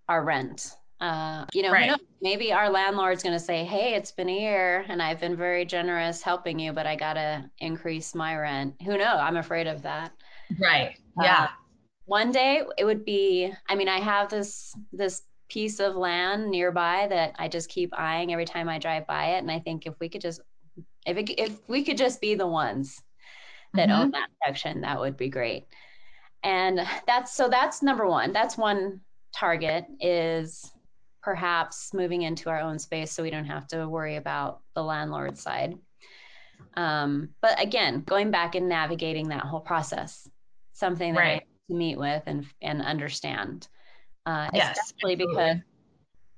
our rent? Uh, you know, right. maybe our landlord's going to say, Hey, it's been a year and I've been very generous helping you, but I got to increase my rent. Who knows? I'm afraid of that. Right. Yeah. Uh, one day it would be, I mean, I have this, this piece of land nearby that I just keep eyeing every time I drive by it. And I think if we could just, if it, if we could just be the ones that mm-hmm. own that section, that would be great. And that's so that's number one. That's one target is perhaps moving into our own space so we don't have to worry about the landlord side. Um, but again, going back and navigating that whole process, something that right. I to meet with and and understand uh, yes, especially absolutely. because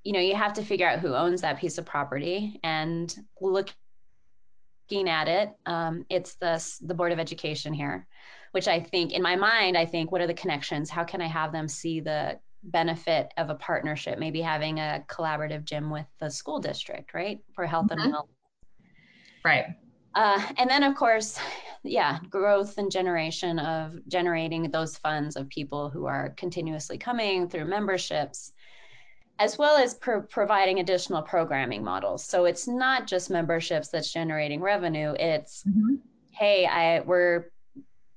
you know you have to figure out who owns that piece of property and looking at it um, it's the the board of education here which i think in my mind i think what are the connections how can i have them see the benefit of a partnership maybe having a collaborative gym with the school district right for health mm-hmm. and wellness. right uh, and then, of course, yeah, growth and generation of generating those funds of people who are continuously coming through memberships, as well as pro- providing additional programming models. So it's not just memberships that's generating revenue. It's mm-hmm. hey, I we're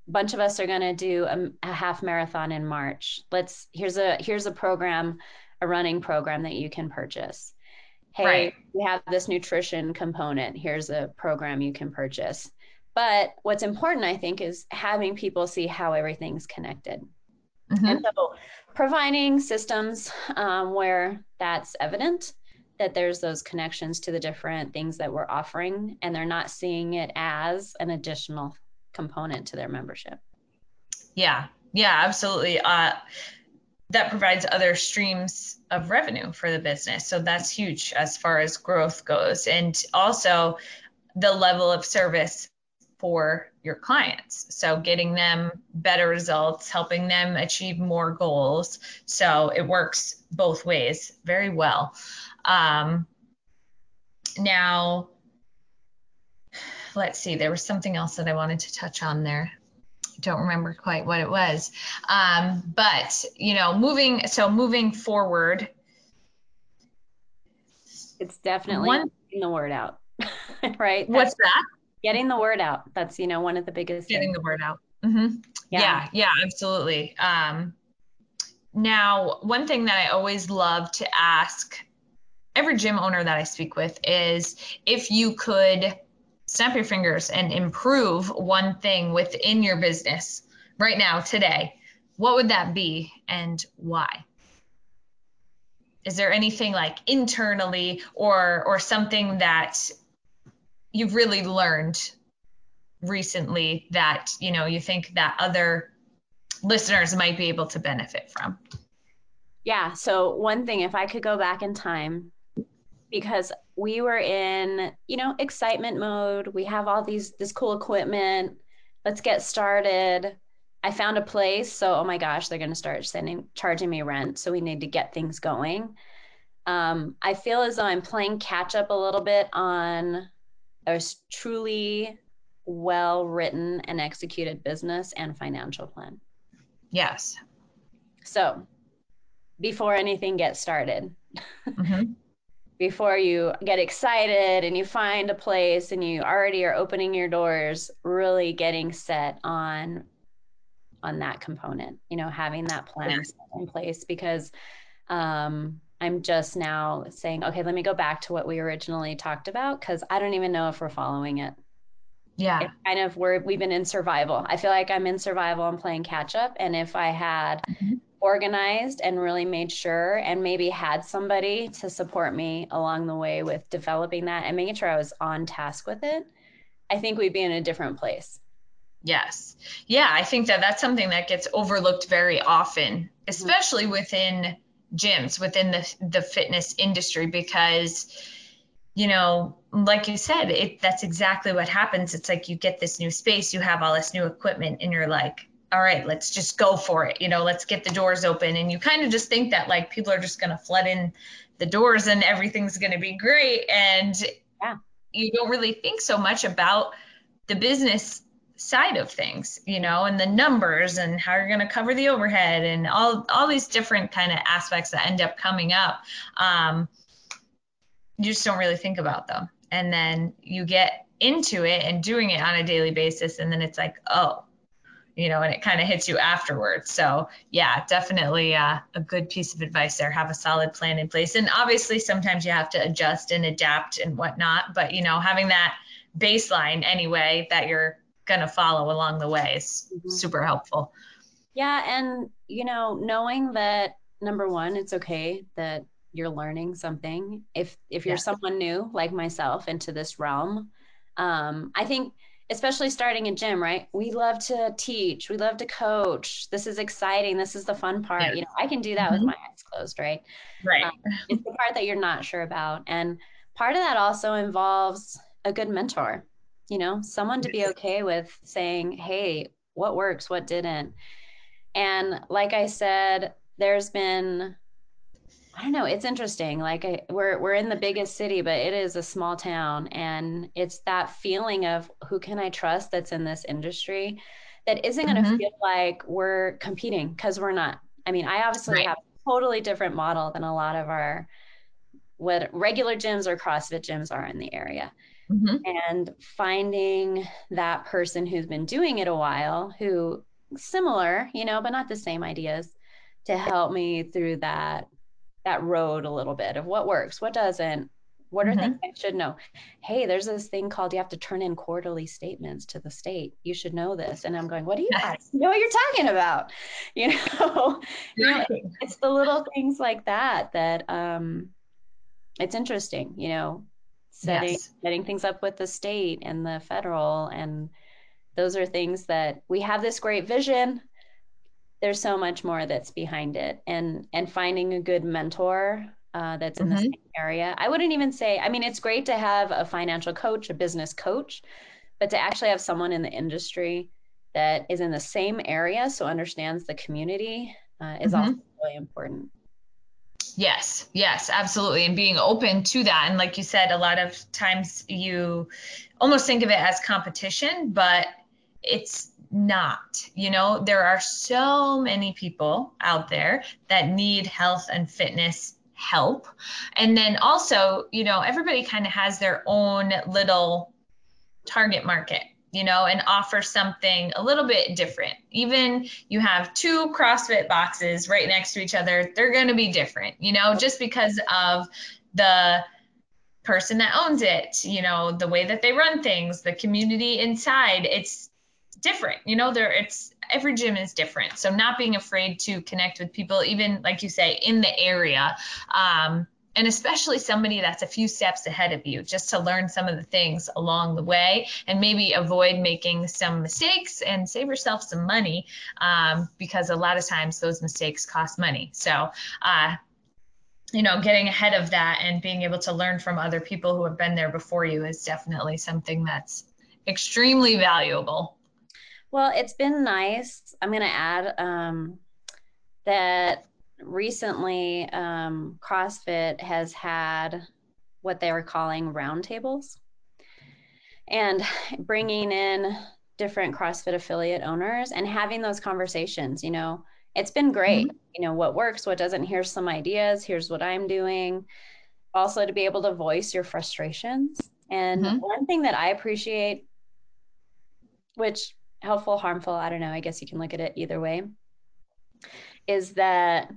a bunch of us are going to do a, a half marathon in March. Let's here's a here's a program, a running program that you can purchase hey, right. we have this nutrition component. Here's a program you can purchase. But what's important, I think, is having people see how everything's connected. Mm-hmm. And so providing systems um, where that's evident that there's those connections to the different things that we're offering and they're not seeing it as an additional component to their membership. Yeah, yeah, absolutely. Uh, that provides other streams of revenue for the business. So that's huge as far as growth goes. And also the level of service for your clients. So getting them better results, helping them achieve more goals. So it works both ways very well. Um, now, let's see, there was something else that I wanted to touch on there. Don't remember quite what it was. Um, but, you know, moving, so moving forward. It's definitely one, getting the word out, right? What's that? Getting the word out. That's, you know, one of the biggest Getting things. the word out. Mm-hmm. Yeah. yeah, yeah, absolutely. Um, now, one thing that I always love to ask every gym owner that I speak with is if you could snap your fingers and improve one thing within your business right now, today, what would that be and why? Is there anything like internally or or something that you've really learned recently that you know you think that other listeners might be able to benefit from? Yeah. So one thing, if I could go back in time, because we were in, you know, excitement mode. We have all these this cool equipment. Let's get started. I found a place, so oh my gosh, they're going to start sending charging me rent, so we need to get things going. Um, I feel as though I'm playing catch up a little bit on a truly well written and executed business and financial plan. Yes. So, before anything gets started, mm-hmm before you get excited and you find a place and you already are opening your doors really getting set on on that component you know having that plan yeah. in place because um i'm just now saying okay let me go back to what we originally talked about because i don't even know if we're following it. Yeah. It's kind of we're we've been in survival. I feel like i'm in survival and playing catch up and if i had mm-hmm organized and really made sure and maybe had somebody to support me along the way with developing that and making sure I was on task with it, I think we'd be in a different place. Yes. Yeah, I think that that's something that gets overlooked very often, especially mm-hmm. within gyms, within the the fitness industry because you know, like you said, it that's exactly what happens. It's like you get this new space, you have all this new equipment and you're like, all right, let's just go for it. You know, let's get the doors open. And you kind of just think that like people are just going to flood in the doors and everything's going to be great. And yeah. you don't really think so much about the business side of things, you know, and the numbers and how you're going to cover the overhead and all all these different kind of aspects that end up coming up. Um, you just don't really think about them. And then you get into it and doing it on a daily basis, and then it's like, oh, you know, and it kind of hits you afterwards. So, yeah, definitely uh, a good piece of advice there. Have a solid plan in place. And obviously, sometimes you have to adjust and adapt and whatnot. But, you know, having that baseline anyway that you're going to follow along the way is mm-hmm. super helpful. Yeah. And, you know, knowing that number one, it's okay that you're learning something. If, if you're yeah. someone new like myself into this realm, um, I think especially starting a gym, right? We love to teach, we love to coach. This is exciting. This is the fun part. Yeah. You know, I can do that mm-hmm. with my eyes closed, right? Right. Um, it's the part that you're not sure about. And part of that also involves a good mentor, you know, someone to be okay with saying, hey, what works, what didn't. And like I said, there's been I don't know. It's interesting. Like I, we're we're in the biggest city, but it is a small town, and it's that feeling of who can I trust that's in this industry, that isn't going to mm-hmm. feel like we're competing because we're not. I mean, I obviously right. have a totally different model than a lot of our what regular gyms or CrossFit gyms are in the area. Mm-hmm. And finding that person who's been doing it a while, who similar, you know, but not the same ideas, to help me through that that road a little bit of what works, what doesn't, what are mm-hmm. things I should know? Hey, there's this thing called you have to turn in quarterly statements to the state. You should know this. And I'm going, what do you know what you're talking about? You know, you know, it's the little things like that that um it's interesting, you know, setting yes. setting things up with the state and the federal and those are things that we have this great vision there's so much more that's behind it and and finding a good mentor uh, that's in mm-hmm. the same area i wouldn't even say i mean it's great to have a financial coach a business coach but to actually have someone in the industry that is in the same area so understands the community uh, is mm-hmm. also really important Yes, yes, absolutely. And being open to that. And like you said, a lot of times you almost think of it as competition, but it's not. You know, there are so many people out there that need health and fitness help. And then also, you know, everybody kind of has their own little target market you know, and offer something a little bit different. Even you have two CrossFit boxes right next to each other, they're going to be different, you know, just because of the person that owns it, you know, the way that they run things, the community inside, it's different, you know, there it's every gym is different. So not being afraid to connect with people, even like you say, in the area. Um, and especially somebody that's a few steps ahead of you just to learn some of the things along the way and maybe avoid making some mistakes and save yourself some money um, because a lot of times those mistakes cost money so uh, you know getting ahead of that and being able to learn from other people who have been there before you is definitely something that's extremely valuable well it's been nice i'm going to add um, that recently, um, CrossFit has had what they were calling roundtables and bringing in different CrossFit affiliate owners and having those conversations. You know, it's been great. Mm-hmm. You know, what works, what doesn't. Here's some ideas. Here's what I'm doing. Also, to be able to voice your frustrations. And mm-hmm. one thing that I appreciate, which helpful, harmful, I don't know, I guess you can look at it either way, is that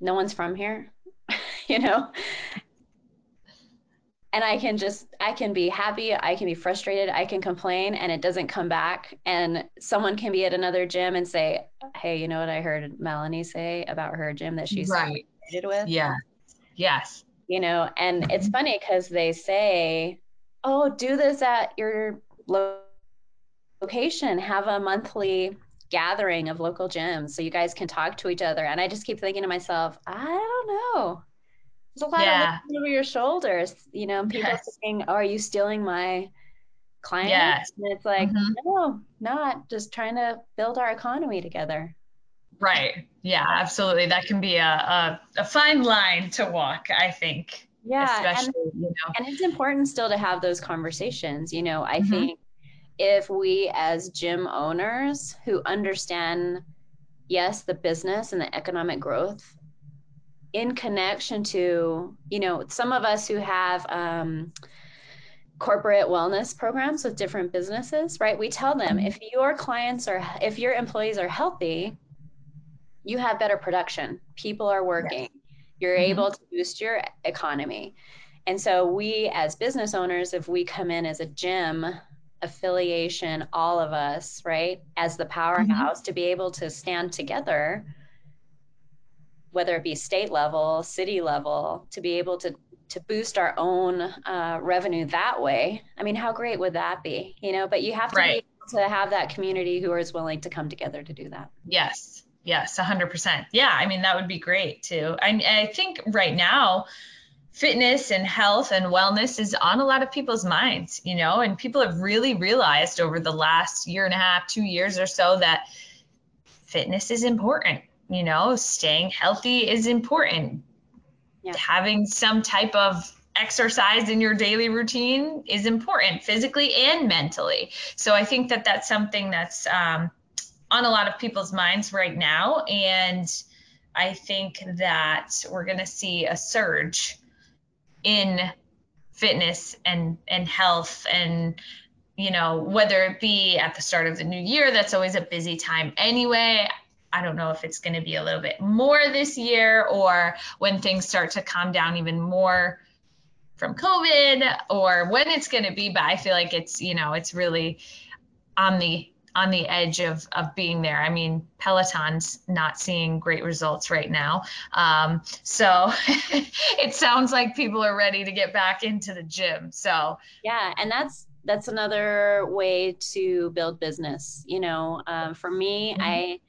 no one's from here, you know? And I can just, I can be happy, I can be frustrated, I can complain, and it doesn't come back. And someone can be at another gym and say, Hey, you know what I heard Melani say about her gym that she's right. with? Yeah. Yes. You know, and it's mm-hmm. funny because they say, Oh, do this at your location, have a monthly gathering of local gyms so you guys can talk to each other. And I just keep thinking to myself, I don't know. There's a lot yeah. of over your shoulders, you know, people yes. saying, oh, are you stealing my clients? Yes. And it's like, mm-hmm. no, not just trying to build our economy together. Right. Yeah, absolutely. That can be a, a, a fine line to walk, I think. Yeah. And, you know. and it's important still to have those conversations. You know, I mm-hmm. think if we as gym owners who understand yes the business and the economic growth in connection to you know some of us who have um, corporate wellness programs with different businesses right we tell them if your clients are if your employees are healthy you have better production people are working yes. you're mm-hmm. able to boost your economy and so we as business owners if we come in as a gym affiliation, all of us, right, as the powerhouse mm-hmm. to be able to stand together, whether it be state level, city level, to be able to to boost our own uh, revenue that way. I mean, how great would that be? You know, but you have to right. to have that community who is willing to come together to do that. Yes. Yes, 100%. Yeah, I mean that would be great too. I I think right now fitness and health and wellness is on a lot of people's minds, you know, and people have really realized over the last year and a half, two years or so that fitness is important, you know, staying healthy is important. Yeah. Having some type of exercise in your daily routine is important physically and mentally. So I think that that's something that's um, on a lot of people's minds right now. And I think that we're going to see a surge in fitness and and health and you know whether it be at the start of the new year that's always a busy time anyway. I don't know if it's going to be a little bit more this year or when things start to calm down even more from covid or when it's going to be but i feel like it's you know it's really on the on the edge of of being there. I mean, Peloton's not seeing great results right now, um, so it sounds like people are ready to get back into the gym. So yeah, and that's that's another way to build business. You know, um, for me, mm-hmm. I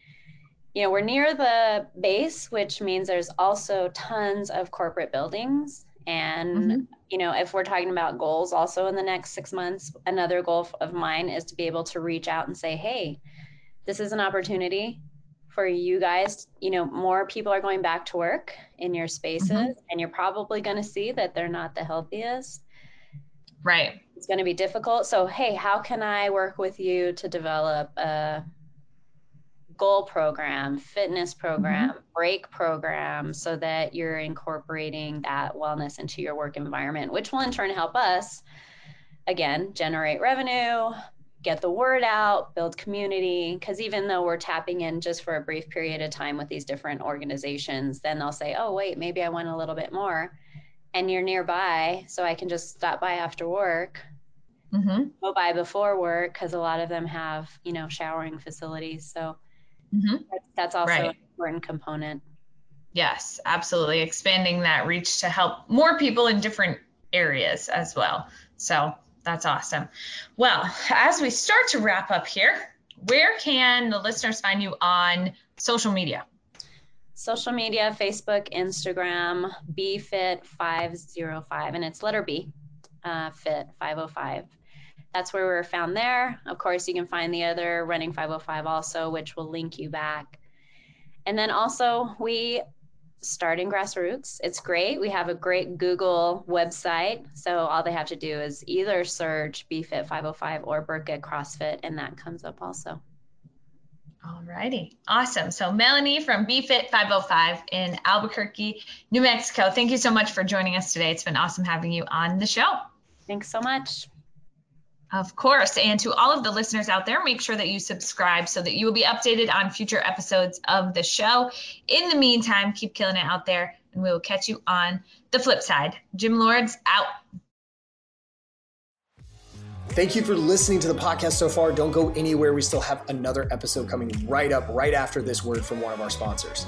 you know, we're near the base, which means there's also tons of corporate buildings. And, mm-hmm. you know, if we're talking about goals also in the next six months, another goal of mine is to be able to reach out and say, hey, this is an opportunity for you guys. You know, more people are going back to work in your spaces, mm-hmm. and you're probably going to see that they're not the healthiest. Right. It's going to be difficult. So, hey, how can I work with you to develop a goal program, fitness program, mm-hmm. break program, so that you're incorporating that wellness into your work environment, which will in turn help us, again, generate revenue, get the word out, build community. Because even though we're tapping in just for a brief period of time with these different organizations, then they'll say, oh, wait, maybe I want a little bit more. And you're nearby, so I can just stop by after work. Mm-hmm. Go by before work because a lot of them have, you know, showering facilities. So Mm-hmm. That's also right. an important component. Yes, absolutely. Expanding that reach to help more people in different areas as well. So that's awesome. Well, as we start to wrap up here, where can the listeners find you on social media? Social media, Facebook, Instagram, BFit505, and it's letter B, uh, Fit 505 that's where we're found there. Of course, you can find the other Running 505 also, which will link you back. And then also, we starting grassroots. It's great. We have a great Google website. So all they have to do is either search BFit 505 or Burka CrossFit, and that comes up also. All righty. Awesome. So, Melani from BFit 505 in Albuquerque, New Mexico, thank you so much for joining us today. It's been awesome having you on the show. Thanks so much. Of course. And to all of the listeners out there, make sure that you subscribe so that you will be updated on future episodes of the show. In the meantime, keep killing it out there, and we will catch you on the flip side. Gym Lords out. Thank you for listening to the podcast so far. Don't go anywhere. We still have another episode coming right up, right after this word from one of our sponsors.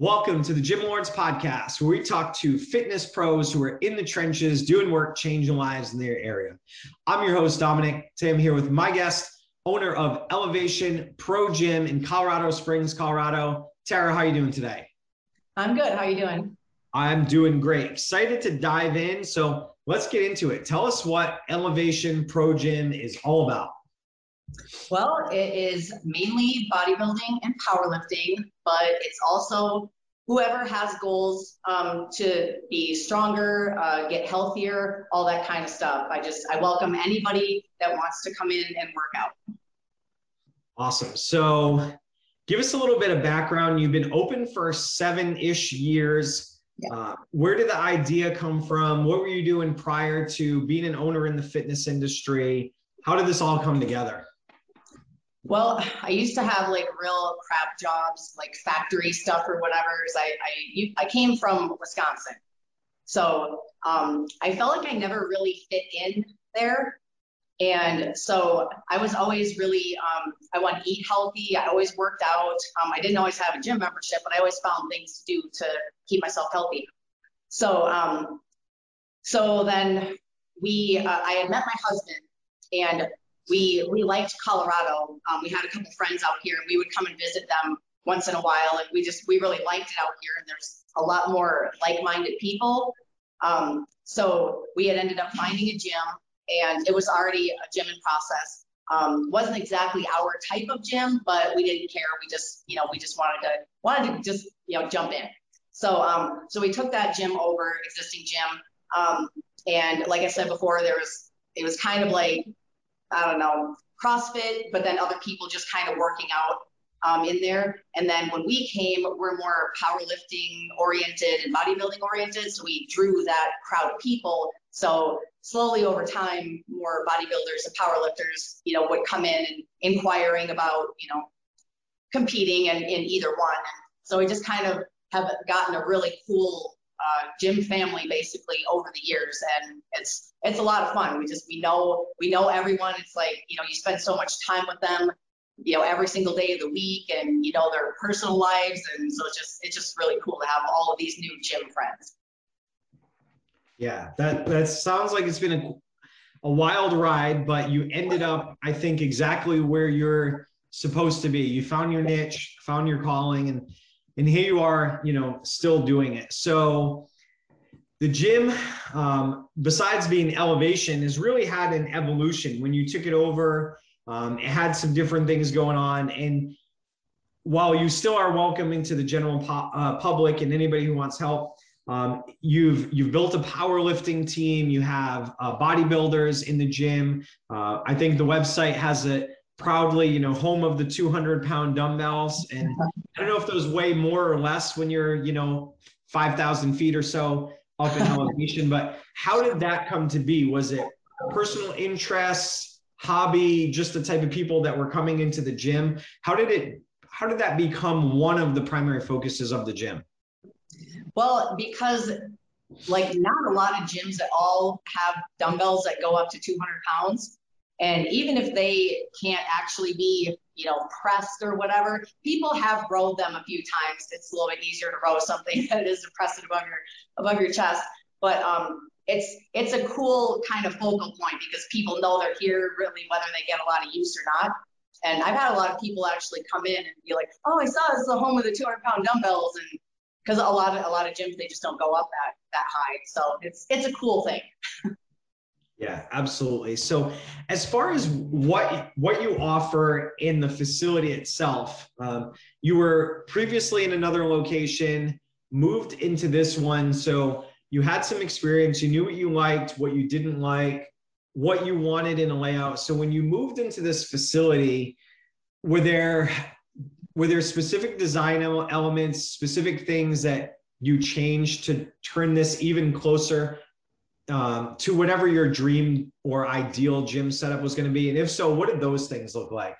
Welcome to the Gym Lords podcast, where we talk to fitness pros who are in the trenches doing work, changing lives in their area. I'm your host, Dominic. Today I'm here with my guest, owner of Elevation Pro Gym in Colorado Springs, Colorado. Tara, how are you doing today? I'm good. How are you doing? I'm doing great. Excited to dive in. So let's get into it. Tell us what Elevation Pro Gym is all about. Well, it is mainly bodybuilding and powerlifting, but it's also whoever has goals um, to be stronger, uh, get healthier, all that kind of stuff. I just I welcome anybody that wants to come in and work out. Awesome. So, give us a little bit of background. You've been open for seven-ish years. Yeah. Uh, where did the idea come from? What were you doing prior to being an owner in the fitness industry? How did this all come together? Well, I used to have like real crap jobs, like factory stuff or whatever. I, I, I came from Wisconsin. So um, I felt like I never really fit in there. And so I was always really, um, I want to eat healthy. I always worked out. Um, I didn't always have a gym membership, but I always found things to do to keep myself healthy. So, um, so then we, uh, I had met my husband and we we liked Colorado. Um, we had a couple friends out here, and we would come and visit them once in a while. And we just we really liked it out here, and there's a lot more like-minded people. Um, so we had ended up finding a gym, and it was already a gym in process. Um, wasn't exactly our type of gym, but we didn't care. We just, you know, we just wanted to wanted to just, you know, jump in. So, um, so we took that gym over, existing gym, um, and like I said before, there was it was kind of like I don't know CrossFit, but then other people just kind of working out um, in there. And then when we came, we're more powerlifting oriented and bodybuilding oriented. So we drew that crowd of people. So slowly over time, more bodybuilders and powerlifters, you know, would come in and inquiring about, you know, competing in, in either one. So we just kind of have gotten a really cool uh, gym family basically over the years, and it's it's a lot of fun. We just we know we know everyone. It's like you know you spend so much time with them, you know every single day of the week, and you know their personal lives, and so it's just it's just really cool to have all of these new gym friends. Yeah, that that sounds like it's been a, a wild ride, but you ended up, I think, exactly where you're supposed to be. You found your niche, found your calling, and and here you are, you know, still doing it. So the gym, um, besides being elevation, has really had an evolution. When you took it over, um, it had some different things going on, and while you still are welcoming to the general po- uh, public and anybody who wants help, um, you've you've built a powerlifting team. You have uh, bodybuilders in the gym. Uh, I think the website has a proudly, you know, home of the 200 pound dumbbells. And I don't know those weigh more or less when you're, you know, 5,000 feet or so up in elevation, but how did that come to be? Was it personal interests, hobby, just the type of people that were coming into the gym? How did it, how did that become one of the primary focuses of the gym? Well, because like not a lot of gyms at all have dumbbells that go up to 200 pounds. And even if they can't actually be, you know, pressed or whatever, people have rowed them a few times. It's a little bit easier to row something that is to press it above your above your chest. But um, it's it's a cool kind of focal point because people know they're here really whether they get a lot of use or not. And I've had a lot of people actually come in and be like, "Oh, I saw this is the home of the 200 pound dumbbells," and because a lot of a lot of gyms they just don't go up that that high. So it's it's a cool thing. Yeah, absolutely. So, as far as what what you offer in the facility itself, um, you were previously in another location, moved into this one, so you had some experience. You knew what you liked, what you didn't like, what you wanted in a layout. So, when you moved into this facility, were there were there specific design elements, specific things that you changed to turn this even closer um, to whatever your dream or ideal gym setup was going to be? And if so, what did those things look like?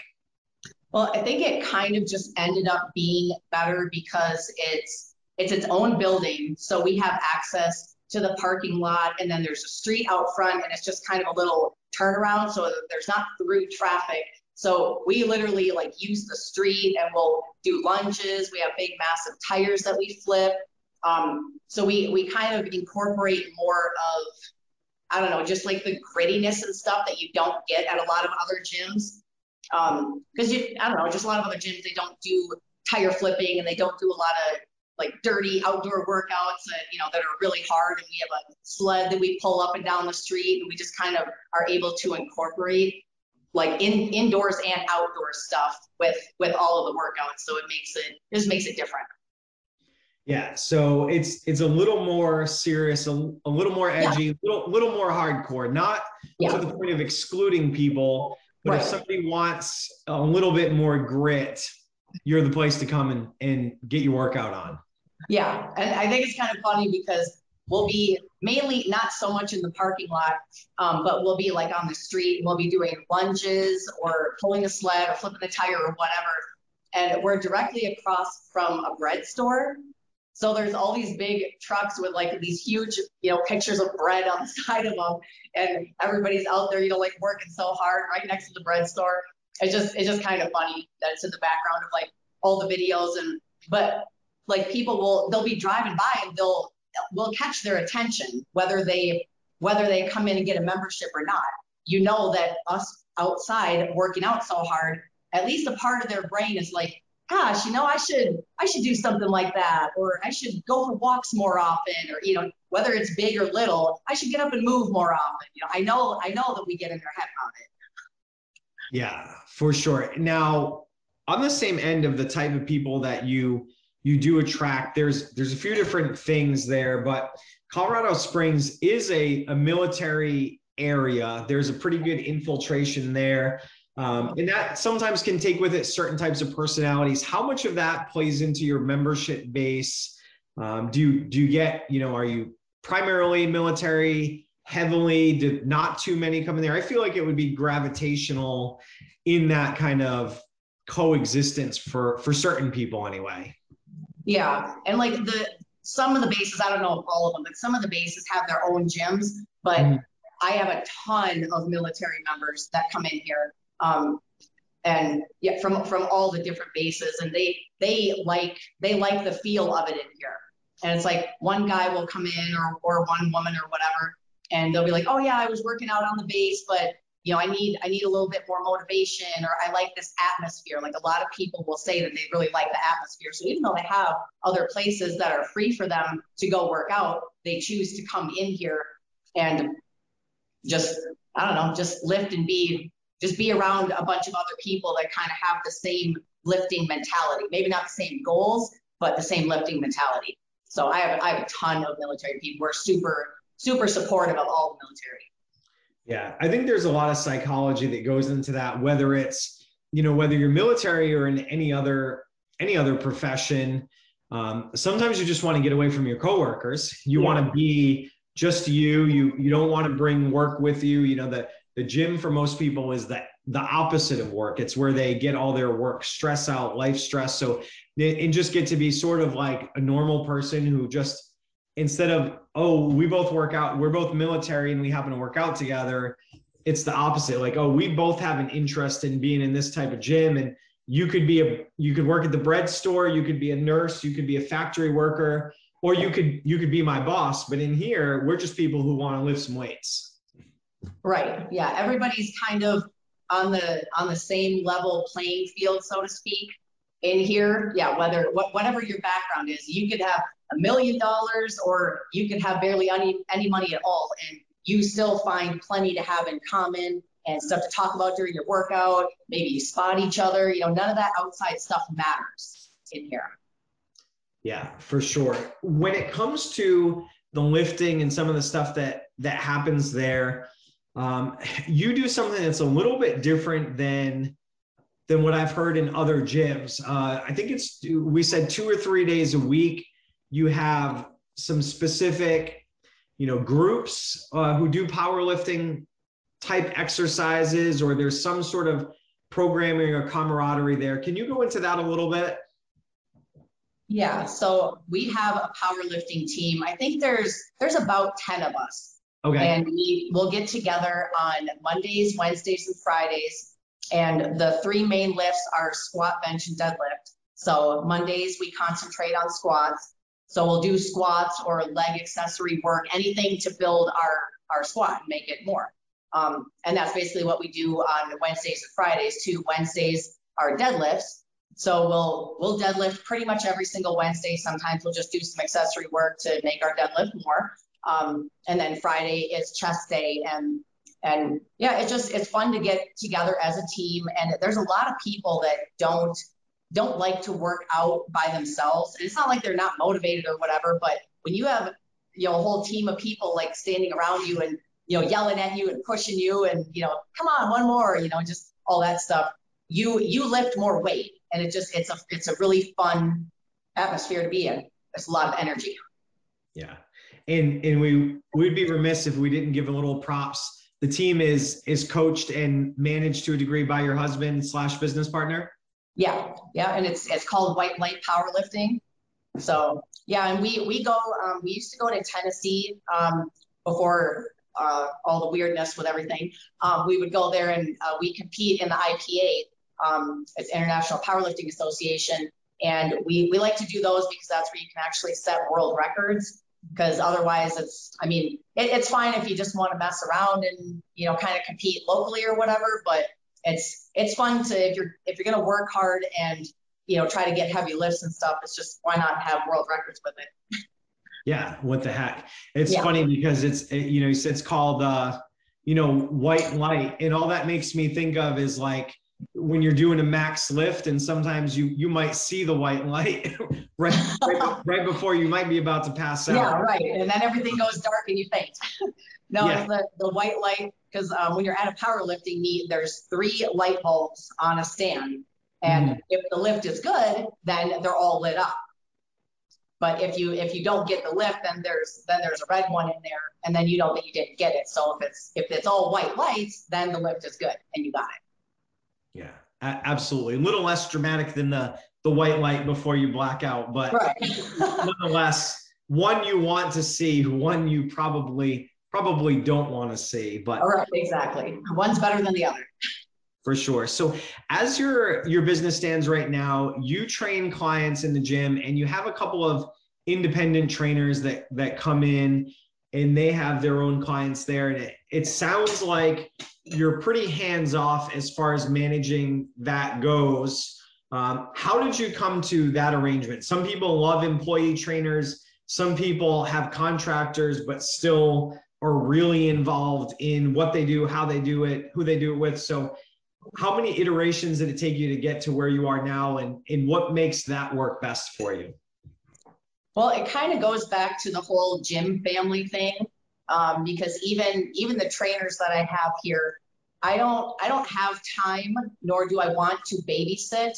Well, I think it kind of just ended up being better because it's it's its own building, so we have access to the parking lot, and then there's a street out front, and it's just kind of a little turnaround, so there's not through traffic. So we literally like use the street, and we'll do lunges. We have big, massive tires that we flip. Um, so we we kind of incorporate more of I don't know, just like the grittiness and stuff that you don't get at a lot of other gyms. Because um, I don't know, just a lot of other gyms they don't do tire flipping and they don't do a lot of like dirty outdoor workouts that you know that are really hard and we have a sled that we pull up and down the street and we just kind of are able to incorporate like in indoors and outdoor stuff with with all of the workouts so it makes it, it just makes it different yeah, so it's it's a little more serious, a, a little more edgy, a yeah. little little more hardcore. Not yeah. to the point of excluding people, but right. if somebody wants a little bit more grit, you're the place to come and, and get your workout on. Yeah, and I think it's kind of funny because we'll be mainly not so much in the parking lot, um, but we'll be like on the street. We'll be doing lunges or pulling a sled or flipping a tire or whatever. And we're directly across from a bread store. So there's all these big trucks with like these huge, you know, pictures of bread on the side of them, and everybody's out there, you know, like working so hard right next to the bread store. It's just it's just kind of funny that it's in the background of like all the videos and but like people will they'll be driving by and they'll will catch their attention whether they whether they come in and get a membership or not. You know that us outside working out so hard, at least a part of their brain is like, gosh, you know, I should I should do something like that, or I should go for walks more often, or you know, whether it's big or little, I should get up and move more often. You know, I know I know that we get in our head about it. Yeah, for sure. Now, on the same end of the type of people that you you do attract, there's there's a few different things there, but Colorado Springs is a, a military area. There's a pretty good infiltration there. Um, and that sometimes can take with it certain types of personalities. How much of that plays into your membership base? Um, do you do you get you know are you primarily military heavily? Did not too many come in there? I feel like it would be gravitational in that kind of coexistence for for certain people anyway. Yeah, and like the some of the bases, I don't know if all of them, but some of the bases have their own gyms. But mm-hmm. I have a ton of military members that come in here. Um, and yeah, from from all the different bases, and they they like they like the feel of it in here. And it's like one guy will come in or or one woman or whatever, and they'll be like, oh yeah, I was working out on the base, but you know, I need I need a little bit more motivation or I like this atmosphere. Like a lot of people will say that they really like the atmosphere. So even though they have other places that are free for them to go work out, they choose to come in here and just I don't know, just lift and be just be around a bunch of other people that kind of have the same lifting mentality. Maybe not the same goals, but the same lifting mentality. So I have I have a ton of military people. We're super super supportive of all the military. Yeah, I think there's a lot of psychology that goes into that, whether it's, you know, whether you're military or in any other any other profession. Um, sometimes you just want to get away from your coworkers. You yeah. want to be just you. You you don't want to bring work with you. You know, the the gym for most people is the the opposite of work. It's where they get all their work stress out, life stress. So and just get to be sort of like a normal person who just instead of oh we both work out we're both military and we happen to work out together it's the opposite like oh we both have an interest in being in this type of gym and you could be a you could work at the bread store you could be a nurse you could be a factory worker or you could you could be my boss but in here we're just people who want to lift some weights right yeah everybody's kind of on the on the same level playing field so to speak in here. Yeah whether what, whatever your background is you could have a million dollars or you could have barely any, any money at all and you still find plenty to have in common and stuff to talk about during your workout. Maybe you spot each other you know none of that outside stuff matters in here. Yeah for sure. When it comes to the lifting and some of the stuff that that happens there um, you do something that's a little bit different than than what I've heard in other gyms. Uh, I think it's we said two or three days a week. You have some specific you know groups uh, who do powerlifting type exercises or there's some sort of programming or camaraderie there. Can you go into that a little bit? Yeah so we have a powerlifting team. I think there's there's about 10 of us okay and we will get together on mondays wednesdays and fridays and the three main lifts are squat bench and deadlift so mondays we concentrate on squats so we'll do squats or leg accessory work, anything to build our, our squat and make it more. Um, and that's basically what we do on Wednesdays and Fridays too. Wednesdays are deadlifts. So we'll we'll deadlift pretty much every single Wednesday. Sometimes we'll just do some accessory work to make our deadlift more. Um, and then Friday is chest day and and yeah, it's just it's fun to get together as a team. And there's a lot of people that don't don't like to work out by themselves. And it's not like they're not motivated or whatever, but when you have you know a whole team of people like standing around you and you know yelling at you and pushing you and you know come on one more you know just all that stuff you you lift more weight and it just it's a it's a really fun atmosphere to be in there's a lot of energy yeah and and we we'd be remiss if we didn't give a little props the team is is coached and managed to a degree by your husband slash business partner yeah, yeah, and it's it's called White Light Powerlifting. So yeah, and we we go. Um, we used to go to Tennessee um, before uh, all the weirdness with everything. Um, we would go there and uh, we compete in the IPA. Um, it's International Powerlifting Association, and we we like to do those because that's where you can actually set world records. Because otherwise, it's I mean, it, it's fine if you just want to mess around and you know kind of compete locally or whatever, but it's it's fun to if you're if you're gonna work hard and you know try to get heavy lifts and stuff. It's just why not have world records with it. Yeah, what the heck? It's yeah. funny because it's it, you know it's called uh, you know, white light. And all that makes me think of is like when you're doing a max lift and sometimes you you might see the white light right, right, right before you might be about to pass out. Yeah, right. And then everything goes dark and you faint. no, yeah. the, the white light because um, when you're at a powerlifting meet, there's three light bulbs on a stand. And mm-hmm. if the lift is good, then they're all lit up. But if you if you don't get the lift, then there's then there's a red one in there, and then you know that you didn't get it. So if it's if it's all white lights, then the lift is good and you got it. Yeah, absolutely. A little less dramatic than the the white light before you black out, but right. nonetheless, one you want to see, one you probably probably don't want to see. But all right, exactly. One's better than the other. For sure. So as your your business stands right now, you train clients in the gym and you have a couple of independent trainers that that come in and they have their own clients there and it, it sounds like you're pretty hands off as far as managing that goes. Um, how did you come to that arrangement? Some people love employee trainers some people have contractors but still are really involved in what they do how they do it who they do it with. So how many iterations did it take you to get to where you are now and, and what makes that work best for you? Well it kind of goes back to the whole gym family thing um, because even even the trainers that i have here i don't i don't have time nor do i want to babysit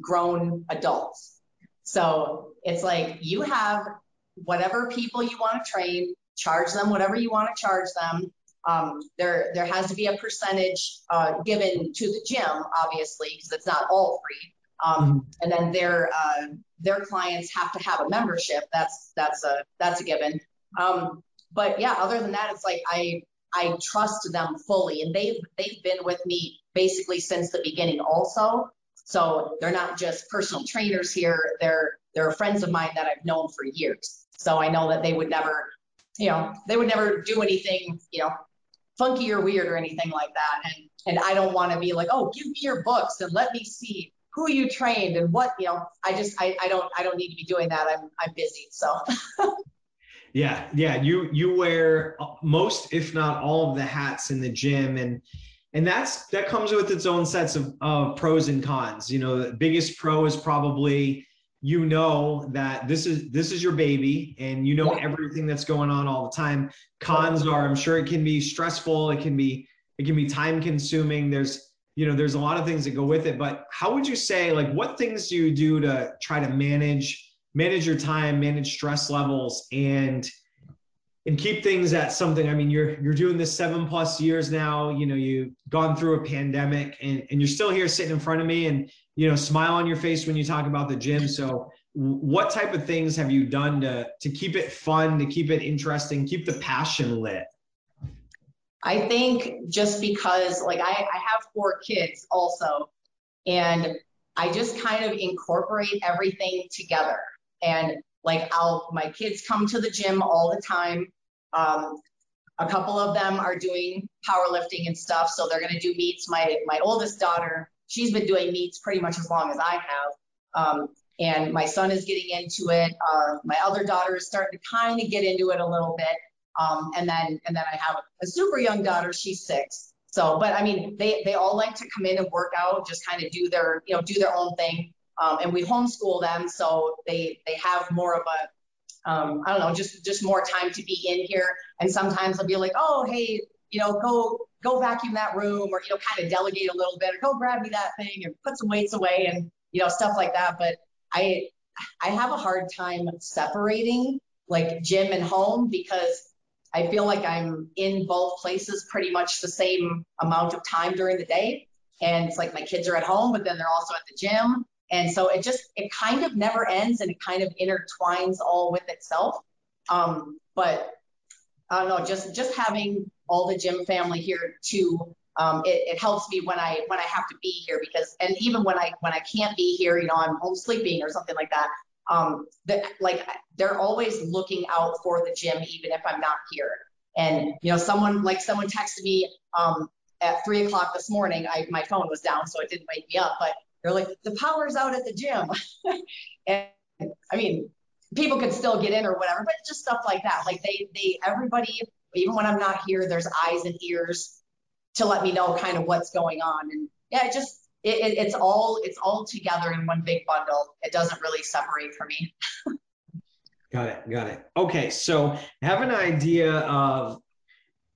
grown adults so it's like you have whatever people you want to train charge them whatever you want to charge them um, there there has to be a percentage uh, given to the gym, obviously, because it's not all free. Um, mm-hmm. And then their uh, their clients have to have a membership. That's that's a that's a given. Um, but yeah, other than that, it's like I I trust them fully, and they've they've been with me basically since the beginning. Also, so they're not just personal trainers here. They're they're friends of mine that I've known for years. So I know that they would never, you know, they would never do anything, you know, funky or weird or anything like that. And and I don't want to be like, oh, give me your books and let me see who you trained and what, you know, I just I, I don't I don't need to be doing that. I'm I'm busy. So Yeah, yeah. You you wear most, if not all, of the hats in the gym, and and that's that comes with its own sets of uh, pros and cons. You know, the biggest pro is probably you know that this is this is your baby and you know everything that's going on all the time cons are i'm sure it can be stressful it can be it can be time consuming there's you know there's a lot of things that go with it but how would you say like what things do you do to try to manage manage your time manage stress levels and and keep things at something. I mean you're you're doing this seven plus years now you know you've gone through a pandemic and, and you're still here sitting in front of me and you know smile on your face when you talk about the gym. So what type of things have you done to to keep it fun to keep it interesting keep the passion lit? I think just because like i, I have four kids also and i just kind of incorporate everything together and like i'll my kids come to the gym all the time um, a couple of them are doing powerlifting and stuff so they're to do meets my my oldest daughter she's been doing meets pretty much as long as I have. Um, and my son is getting into it. Uh, my other daughter is starting to kind of get into it a little bit. Um, and then and then I have a super young daughter. She's six. So, but I mean, they they all like to come in and work out, just kind of do their you know do their own thing. Um, and we homeschool them, so they they have more of a um, I don't know, just just more time to be in here. And sometimes they'll be like, oh hey, you know, go go vacuum that room or, you know, kind of delegate a little bit or go grab me that thing and put some weights away and, you know, stuff like that. But I, I have a hard time separating like gym and home because I feel like I'm in both places pretty much the same amount of time during the day. And it's like my kids are at home, but then they're also at the gym. And so it just, it kind of never ends and it kind of intertwines all with itself. Um, but I don't know, just, just having all the gym family here too. Um, it, it, helps me when I when I have to be here because and even when I when I can't be here, you know, I'm home sleeping or something like that. Um, that like they're always looking out for the gym even if I'm not here. And you know, someone like someone texted me um, at three o'clock this morning. I my phone was down, so it didn't wake me up. But they're like, the power's out at the gym, and I mean, people could still get in or whatever, but just stuff like that. Like they they everybody even when I'm not here, there's eyes and ears to let me know kind of what's going on. And yeah, it just it, it, it's all it's all together in one big bundle. It doesn't really separate for me. got it. Got it. Okay, so have an idea of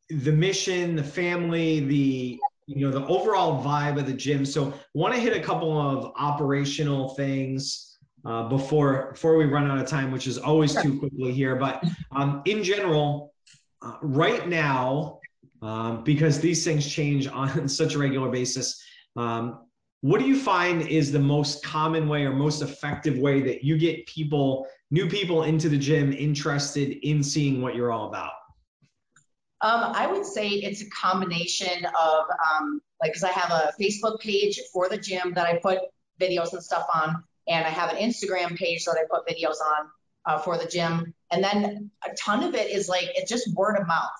the mission, the family, the you know the overall vibe of the gym. So want to hit a couple of operational things uh, before before we run out of time, which is always sure. too quickly here. But um, in general, uh, right now, um, because these things change on such a regular basis. Um, what do you find is the most common way or most effective way that you get people, new people into the gym interested in seeing what you're all about? Um, I would say it's a combination of um, like, because I have a Facebook page for the gym that I put videos and stuff on, and I have an Instagram page that I put videos on uh, for the gym. And then a ton of it is like, it's just word of mouth.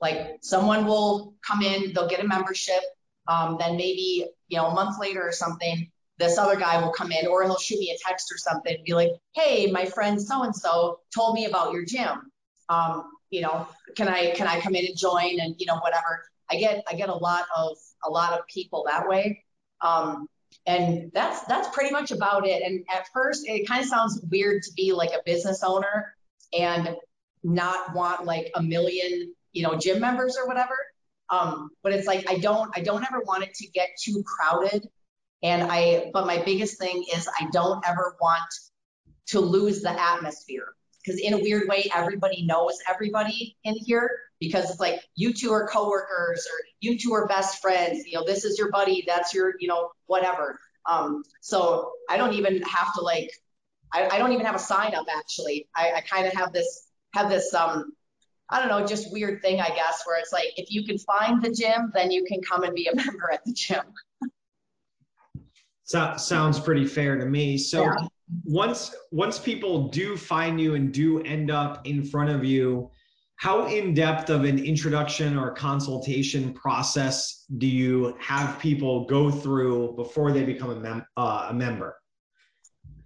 Like someone will come in, they'll get a membership, um, then maybe you know a month later or something this other guy will come in or he'll shoot me a text or something and be like hey my friend so and so told me about your gym um, you know can i can i come in and join and you know whatever i get i get a lot of a lot of people that way um, and that's that's pretty much about it and at first it kind of sounds weird to be like a business owner and not want like a million you know gym members or whatever um, but it's like I don't I don't ever want it to get too crowded. And I but my biggest thing is I don't ever want to lose the atmosphere. Because in a weird way, everybody knows everybody in here because it's like you two are coworkers or you two are best friends. You know, this is your buddy, that's your, you know, whatever. Um, so I don't even have to like I, I don't even have a sign up actually. I, I kind of have this have this um I don't know, just weird thing, I guess, where it's like if you can find the gym, then you can come and be a member at the gym. so, sounds pretty fair to me. So yeah. Once once people do find you and do end up in front of you, how in depth of an introduction or consultation process do you have people go through before they become a, mem- uh, a member?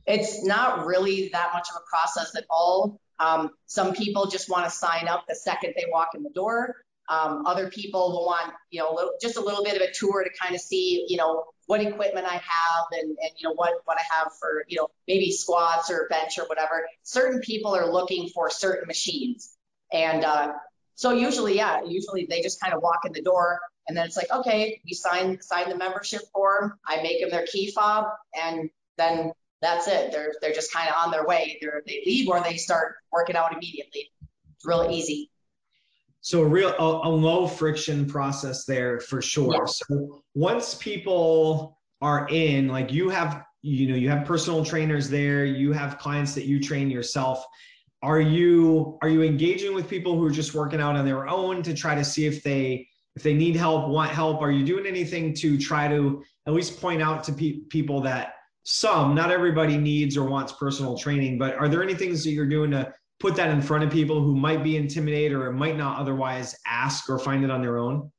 It's not really that much of a process at all. Um, some people just want to sign up the second they walk in the door. Um, other people will want, you know, a little, just a little bit of a tour to kind of see, you know, what equipment I have and, and you know what what I have for you know maybe squats or bench or whatever. Certain people are looking for certain machines, and uh, so usually, yeah, usually they just kind of walk in the door, and then it's like, okay, you sign sign the membership form. I make them their key fob, and then that's it. They're they're just kind of on their way. Either they leave or they start working out immediately. It's really easy. So a real a, a low friction process there for sure. Yeah. So once people are in, like you have, you know, you have personal trainers there, you have clients that you train yourself. Are you are you engaging with people who are just working out on their own to try to see if they if they need help, want help? Are you doing anything to try to at least point out to pe- people that some, not everybody needs or wants personal training, but are there any things that you're doing to put that in front of people who might be intimidated or might not otherwise ask or find it on their own?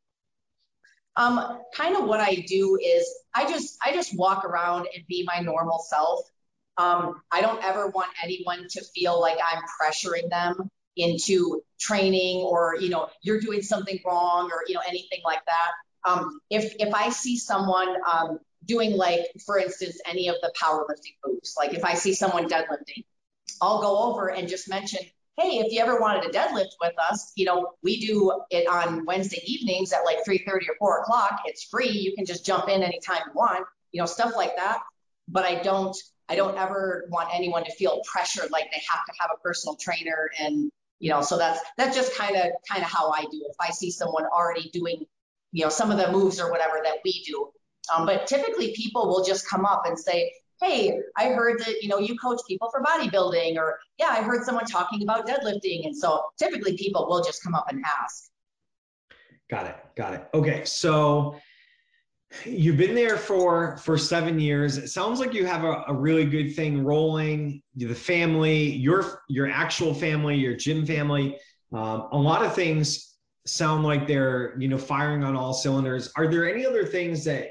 Um, kind of what I do is I just I just walk around and be my normal self. Um, I don't ever want anyone to feel like I'm pressuring them into training or you know you're doing something wrong or you know anything like that. Um, if if I see someone um, doing like, for instance, any of the powerlifting moves. Like if I see someone deadlifting, I'll go over and just mention, hey, if you ever wanted to deadlift with us, you know, we do it on Wednesday evenings at like 3:30 or 4 o'clock. It's free. You can just jump in anytime you want, you know, stuff like that. But I don't, I don't ever want anyone to feel pressured like they have to have a personal trainer and you know, so that's that's just kind of kind of how I do it. If I see someone already doing, you know, some of the moves or whatever that we do, um, but typically people will just come up and say, hey, I heard that, you know, you coach people for bodybuilding or yeah, I heard someone talking about deadlifting. And so typically people will just come up and ask. Got it. Got it. Okay. So you've been there for for seven years it sounds like you have a, a really good thing rolling the family your your actual family your gym family um, a lot of things sound like they're you know firing on all cylinders are there any other things that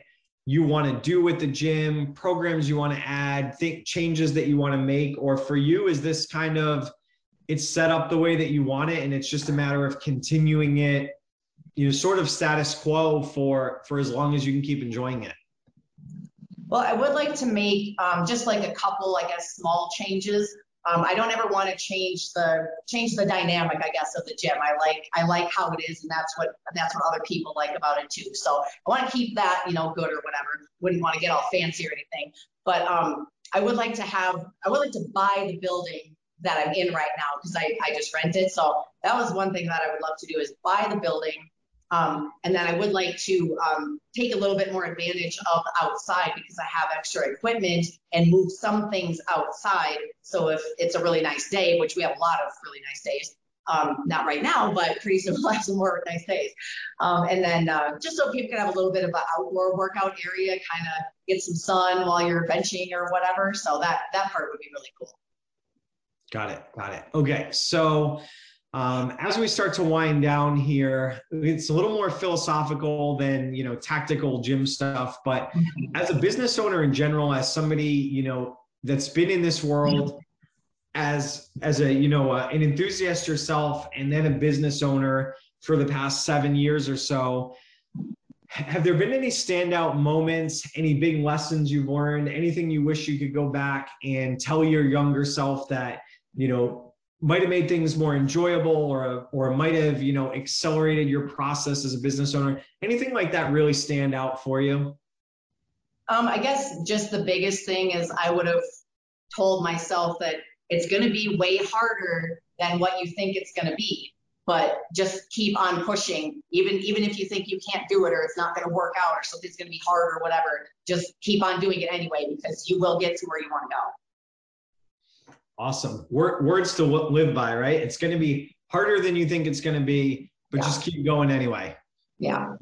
you want to do with the gym, programs you want to add, think changes that you want to make, or for you, is this kind of it's set up the way that you want it and it's just a matter of continuing it you know sort of status quo for for as long as you can keep enjoying it? Well i would like to make um, just like a couple i guess small changes um, i don't ever want to change the change the dynamic i guess of the gym i like i like how it is and that's what that's what other people like about it too so i want to keep that you know good or whatever wouldn't want to get all fancy or anything but um, i would like to have i would like to buy the building that I'm in right now because I, I just rented. So that was one thing that I would love to do is buy the building. Um, and then I would like to um, take a little bit more advantage of outside because I have extra equipment and move some things outside. So if it's a really nice day, which we have a lot of really nice days, um, not right now, but pretty soon we'll have some more nice days. Um, and then uh, just so people can have a little bit of an outdoor workout area, kind of get some sun while you're benching or whatever. So that that part would be really cool. Got it. Got it. Okay. So, um, as we start to wind down here, it's a little more philosophical than you know tactical gym stuff. But mm-hmm. as a business owner in general, as somebody you know that's been in this world, as as a you know uh, an enthusiast yourself, and then a business owner for the past seven years or so, have there been any standout moments any big lessons you've learned anything you wish you could go back and tell your younger self that you know might have made things more enjoyable or or might have you know accelerated your process as a business owner. Anything like that really stand out for you? Um, i guess just the biggest thing is i would have told myself that it's going to be way harder than what you think it's going to be but just keep on pushing. Even even if you think you can't do it or it's not going to work out or something's going to be hard or whatever just keep on doing it anyway because you will get to where you want to go Awesome. words to live by, right? It's going to be harder than you think it's going to be, but yeah. just keep going anyway. Yeah.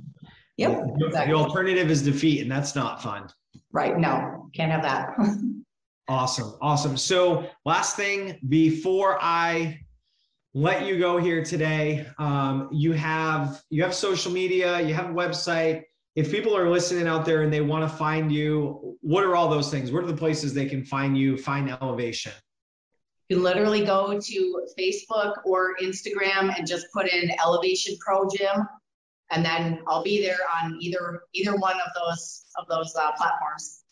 Yep. The, exactly. the alternative is defeat, and that's not fun. Right. No, can't have that. awesome. Awesome. So, last thing before I let you go here today, um, you have you have social media, you have a website. If people are listening out there and they want to find you, what are all those things? What are the places they can find you, find elevation? You literally go to Facebook or Instagram and just put in Elevation Pro Gym, and then I'll be there on either either one of those of those uh, platforms.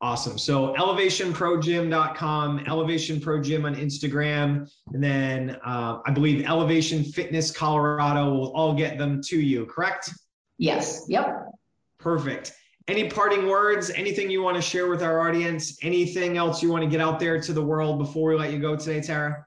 Awesome. So elevationprogym.com, Elevation Pro Gym on Instagram, and then uh, I believe Elevation Fitness Colorado will all get them to you, correct? Yes. Yep. Perfect any parting words? Anything you want to share with our audience? Anything else you want to get out there to the world before we let you go today tara?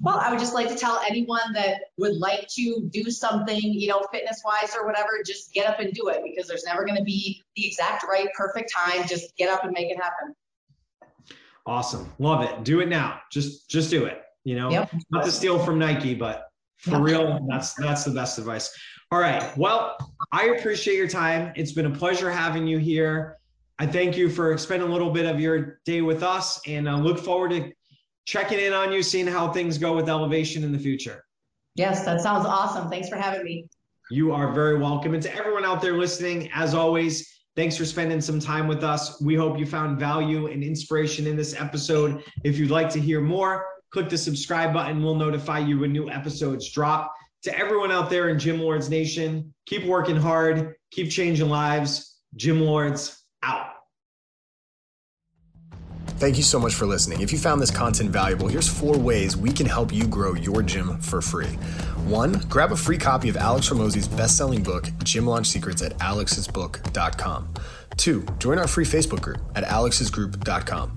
Well i would just like to tell anyone that would like to do something you know fitness wise or whatever just get up and do it because there's never going to be the exact right perfect time. Just get up and make it happen. Awesome. Love it. Do it now. Just just do it you know? Yep. not to steal from nike but for real that's that's the best advice all right. Well, I appreciate your time. It's been a pleasure having you here. I thank you for spending a little bit of your day with us and I look forward to checking in on you, seeing how things go with elevation in the future. Yes, that sounds awesome. Thanks for having me. You are very welcome. And to everyone out there listening, as always, thanks for spending some time with us. We hope you found value and inspiration in this episode. If you'd like to hear more, click the subscribe button. We'll notify you when new episodes drop to everyone out there in Gym Lords Nation, keep working hard, keep changing lives. Gym Lords out. Thank you so much for listening. If you found this content valuable, here's four ways we can help you grow your gym for free. One, grab a free copy of Alex Hormozi's best selling book, Gym Launch Secrets, at alexsbook.com. Two, join our free Facebook group at alexsgroup.com.